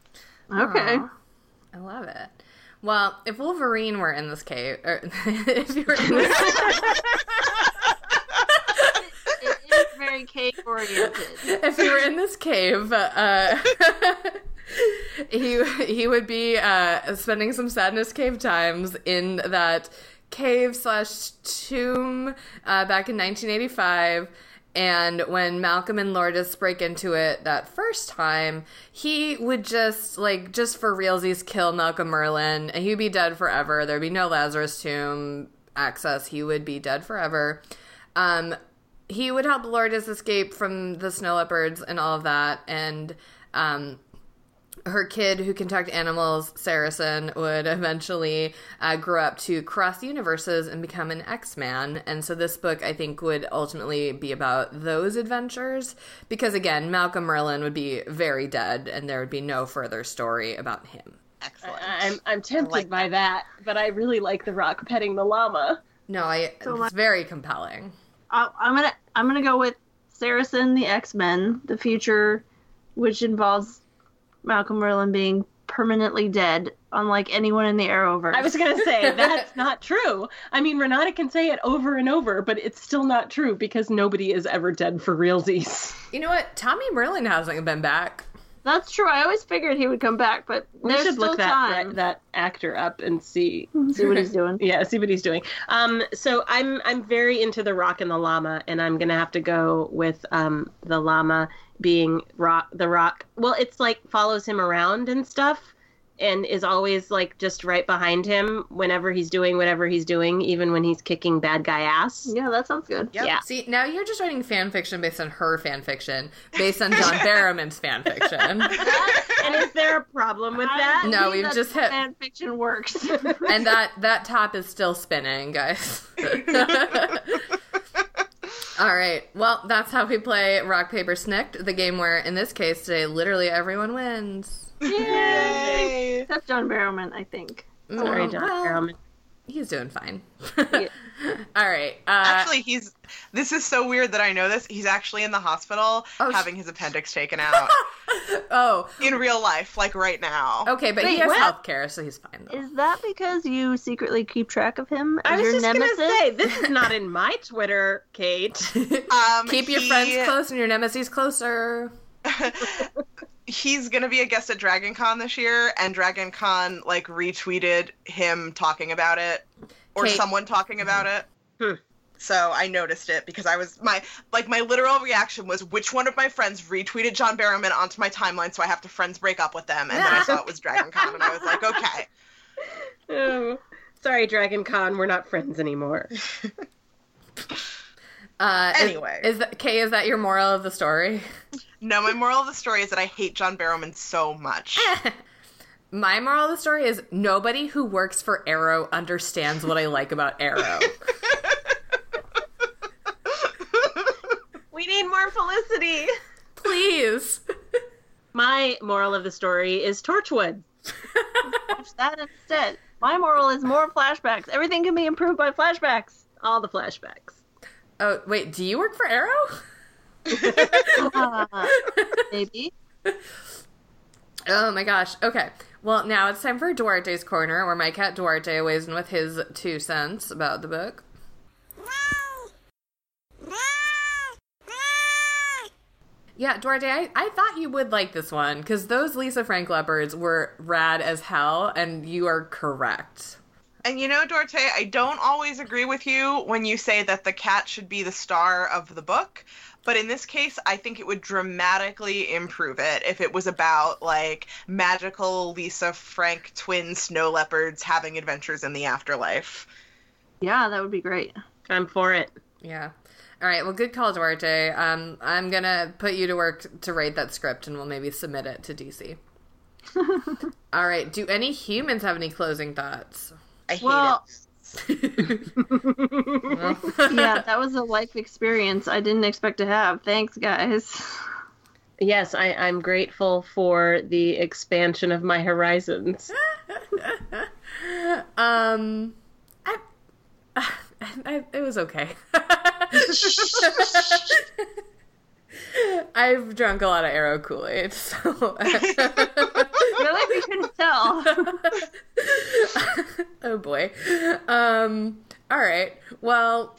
Okay. Aw, I love it. Well, if Wolverine were in this cave, or er, if you were in this, It is very cave oriented. if he were in this cave, uh, he he would be uh, spending some sadness cave times in that cave slash tomb uh, back in 1985. And when Malcolm and Lourdes break into it that first time, he would just like just for realsies kill Malcolm Merlyn, and he'd be dead forever. There'd be no Lazarus tomb access. He would be dead forever. Um, he would help Lourdes escape from the snow leopards and all of that. And um, her kid, who can talk to animals, Saracen, would eventually uh, grow up to cross universes and become an X Man. And so this book, I think, would ultimately be about those adventures. Because again, Malcolm Merlyn would be very dead, and there would be no further story about him. Excellent. I- I'm I'm tempted like by that, but I really like the rock petting the llama. No, I, So it's my- very compelling. I, I'm gonna I'm gonna go with Saracen, the X Men, the future, which involves Malcolm Merlyn being permanently dead, unlike anyone in the Arrowverse. I was gonna say that's not true. I mean, Renata can say it over and over, but it's still not true because nobody is ever dead for realsies. You know what? Tommy Merlyn hasn't been back. That's true. I always figured he would come back, but We there's should still look that time. that actor up and see See what he's doing. Yeah, see what he's doing. Um, so I'm I'm very into the rock and the llama, and I'm gonna have to go with um the llama being rock the rock. Well, it's like follows him around and stuff, and is always like just right behind him whenever he's doing whatever he's doing, even when he's kicking bad guy ass. Yeah, that sounds good. Yep. Yeah. See, now you're just writing fan fiction based on her fan fiction, based on John Barrowman's fan fiction. And is there a problem with I that? No, we've just hit- fan fiction works. And that that top is still spinning, guys. All right. Well, that's how we play Rock Paper Snikt, the game where, in this case today, literally everyone wins. Yay! Except John Barrowman, I think. Sorry, Oh, John well, Barrowman. He's doing fine. Yeah. All right. Uh, Actually, he's. This is so weird that I know this. He's actually in the hospital Oh, sh- having his appendix taken out oh, in real life, like right now. okay, but he Wait, has what? health care, so he's fine though. Is that because you secretly keep track of him as I was your just nemesis? gonna say this is not in my Twitter, Kait. Um, Keep your he- friends close and your nemesis closer. He's gonna be a guest at Dragon Con this year, and Dragon Con like retweeted him talking about it, or Kait- someone talking about it. Hmm. So I noticed it because I was my like my literal reaction was which one of my friends retweeted John Barrowman onto my timeline, so I have to friends break up with them, and then I saw it was Dragon Con, and I was like, okay. Oh, sorry, Dragon Con, we're not friends anymore. Uh, is- Anyway. is, that Kay? Is that your moral of the story? No, my moral of the story is that I hate John Barrowman so much. My moral of the story is nobody who works for Arrow understands what I like about Arrow. We need more Felicity. Please. My moral of the story is Torchwood. Watch that instead. My moral is more flashbacks. Everything can be improved by flashbacks. All the flashbacks. Oh wait, do you work for Arrow? Uh, maybe. Oh my gosh. Okay. Well, now it's time for Duarte's corner, where my cat Duarte weighs in with his two cents about the book. Yeah, Duarte, I, I thought you would like this one because those Lisa Frank leopards were rad as hell, and you are correct. And you know, Duarte, I don't always agree with you when you say that the cat should be the star of the book. But in this case, I think it would dramatically improve it if it was about like magical Lisa Frank twin snow leopards having adventures in the afterlife. Yeah, that would be great. I'm for it. Yeah. All right. Well, good call, Duarte. Um, I'm gonna put you to work to write that script, and we'll maybe submit it to DC. All right. Do any humans have any closing thoughts? I hate Well, it. yeah, that was a life experience I didn't expect to have. Thanks, guys. Yes, I, I'm grateful for the expansion of my horizons. um, I, I, it was okay. I've drunk a lot of Arrow Kool Aid, so. really, we couldn't tell. oh boy. Um. All right. Well,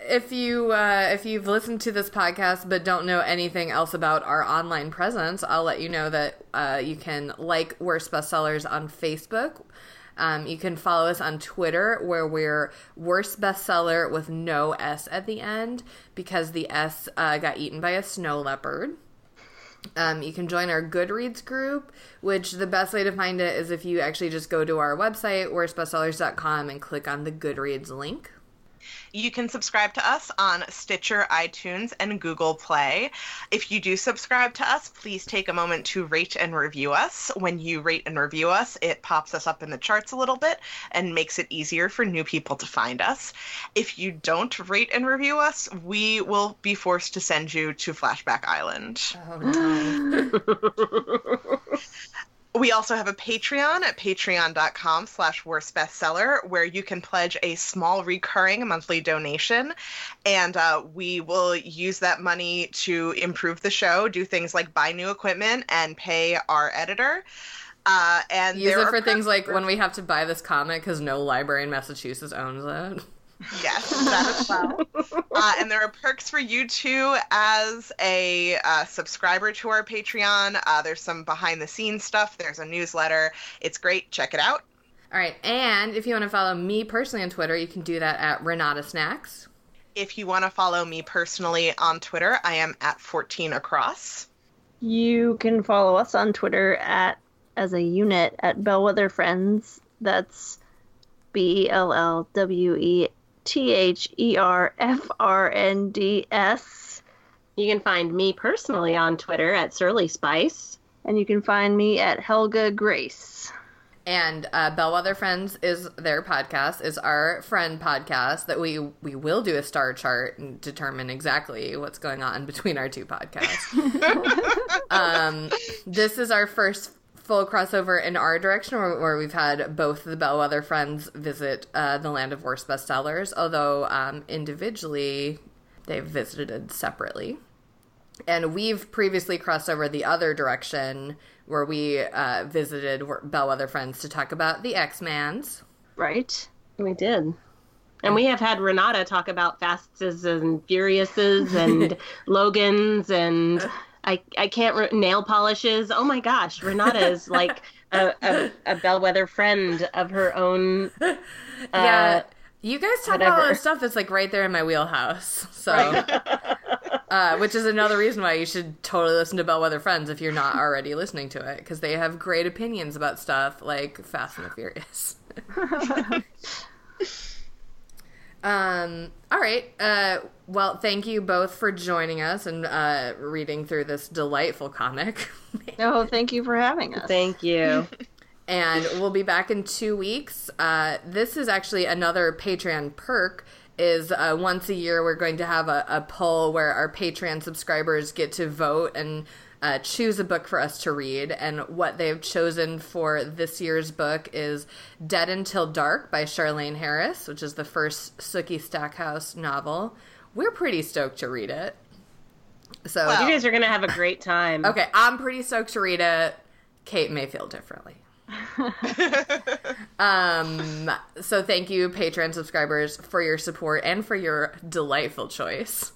if you uh, if you've listened to this podcast but don't know anything else about our online presence, I'll let you know that uh, you can like Worst Bestsellers on Facebook. Um, you can follow us on Twitter where we're Worst Bestseller with no S at the end because the S uh, got eaten by a snow leopard. Um, you can join our Goodreads group, which the best way to find it is if you actually just go to our website, worstbestsellers.com, and click on the Goodreads link. You can subscribe to us on Stitcher, iTunes, and Google Play. If you do subscribe to us, please take a moment to rate and review us. When you rate and review us, it pops us up in the charts a little bit and makes it easier for new people to find us. If you don't rate and review us, we will be forced to send you to Flashback Island. Oh no. We also have a Patreon at patreon.com slash worst bestseller where you can pledge a small recurring monthly donation. And uh, we will use that money to improve the show, do things like buy new equipment and pay our editor. Uh, and Use it for things like when we have to buy this comic because no library in Massachusetts owns it. Yes, that as well. uh, and there are perks for you too as a uh, subscriber to our Patreon. Uh, there's some behind the scenes stuff. There's a newsletter. It's great. Check it out. All right, and if you want to follow me personally on Twitter, you can do that at Renata Snacks. If you want to follow me personally on Twitter, I am at 14 across. You can follow us on Twitter at as a unit at Bellwether Friends. That's B L L W E T H E R F R N D S. You can find me personally on Twitter at Surly Spice. And you can find me at Helga Grace. And uh, Bellwether Friends is their podcast, is our friend podcast that we we will do a star chart and determine exactly what's going on between our two podcasts. um, this is our first full crossover in our direction where, where we've had both the Bellwether Friends visit uh, the land of worst bestsellers, although um, individually they've visited separately. And we've previously crossed over the other direction where we uh, visited Bellwether Friends to talk about the X-Mans. Right? We did. And we have had Renata talk about Fasts and Furiouses and Logans and I, I can't re- nail polishes. Oh my gosh, Renata is like a, a, a bellwether friend of her own. Uh, yeah, you guys talk about all this stuff that's like right there in my wheelhouse. So, uh, which is another reason why you should totally listen to Bellwether Friends if you're not already listening to it, because they have great opinions about stuff like Fast and the Furious. Um. All right. Uh. Well, thank you both for joining us and uh, reading through this delightful comic. Oh, thank you for having us. Thank you. and we'll be back in two weeks. Uh, this is actually another Patreon perk. Is uh, once a year we're going to have a, a poll where our Patreon subscribers get to vote and uh, choose a book for us to read. And what they've chosen for this year's book is Dead Until Dark by Charlaine Harris, which is the first Sookie Stackhouse novel. We're pretty stoked to read it. So Well- You guys are going to have a great time. Okay, I'm pretty stoked to read it. Kait may feel differently. um, so thank you, Patreon subscribers, for your support and for your delightful choice.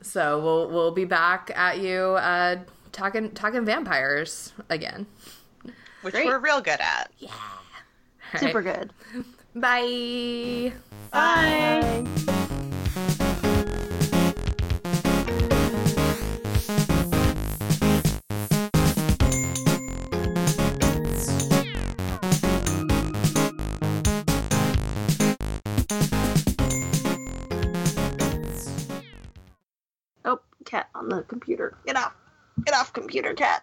So we'll we'll be back at you uh, talking talking vampires again. which Great. we're real good at. All right. Super good. Bye. Bye. Oh, on the computer. Get off. Get off, computer cat.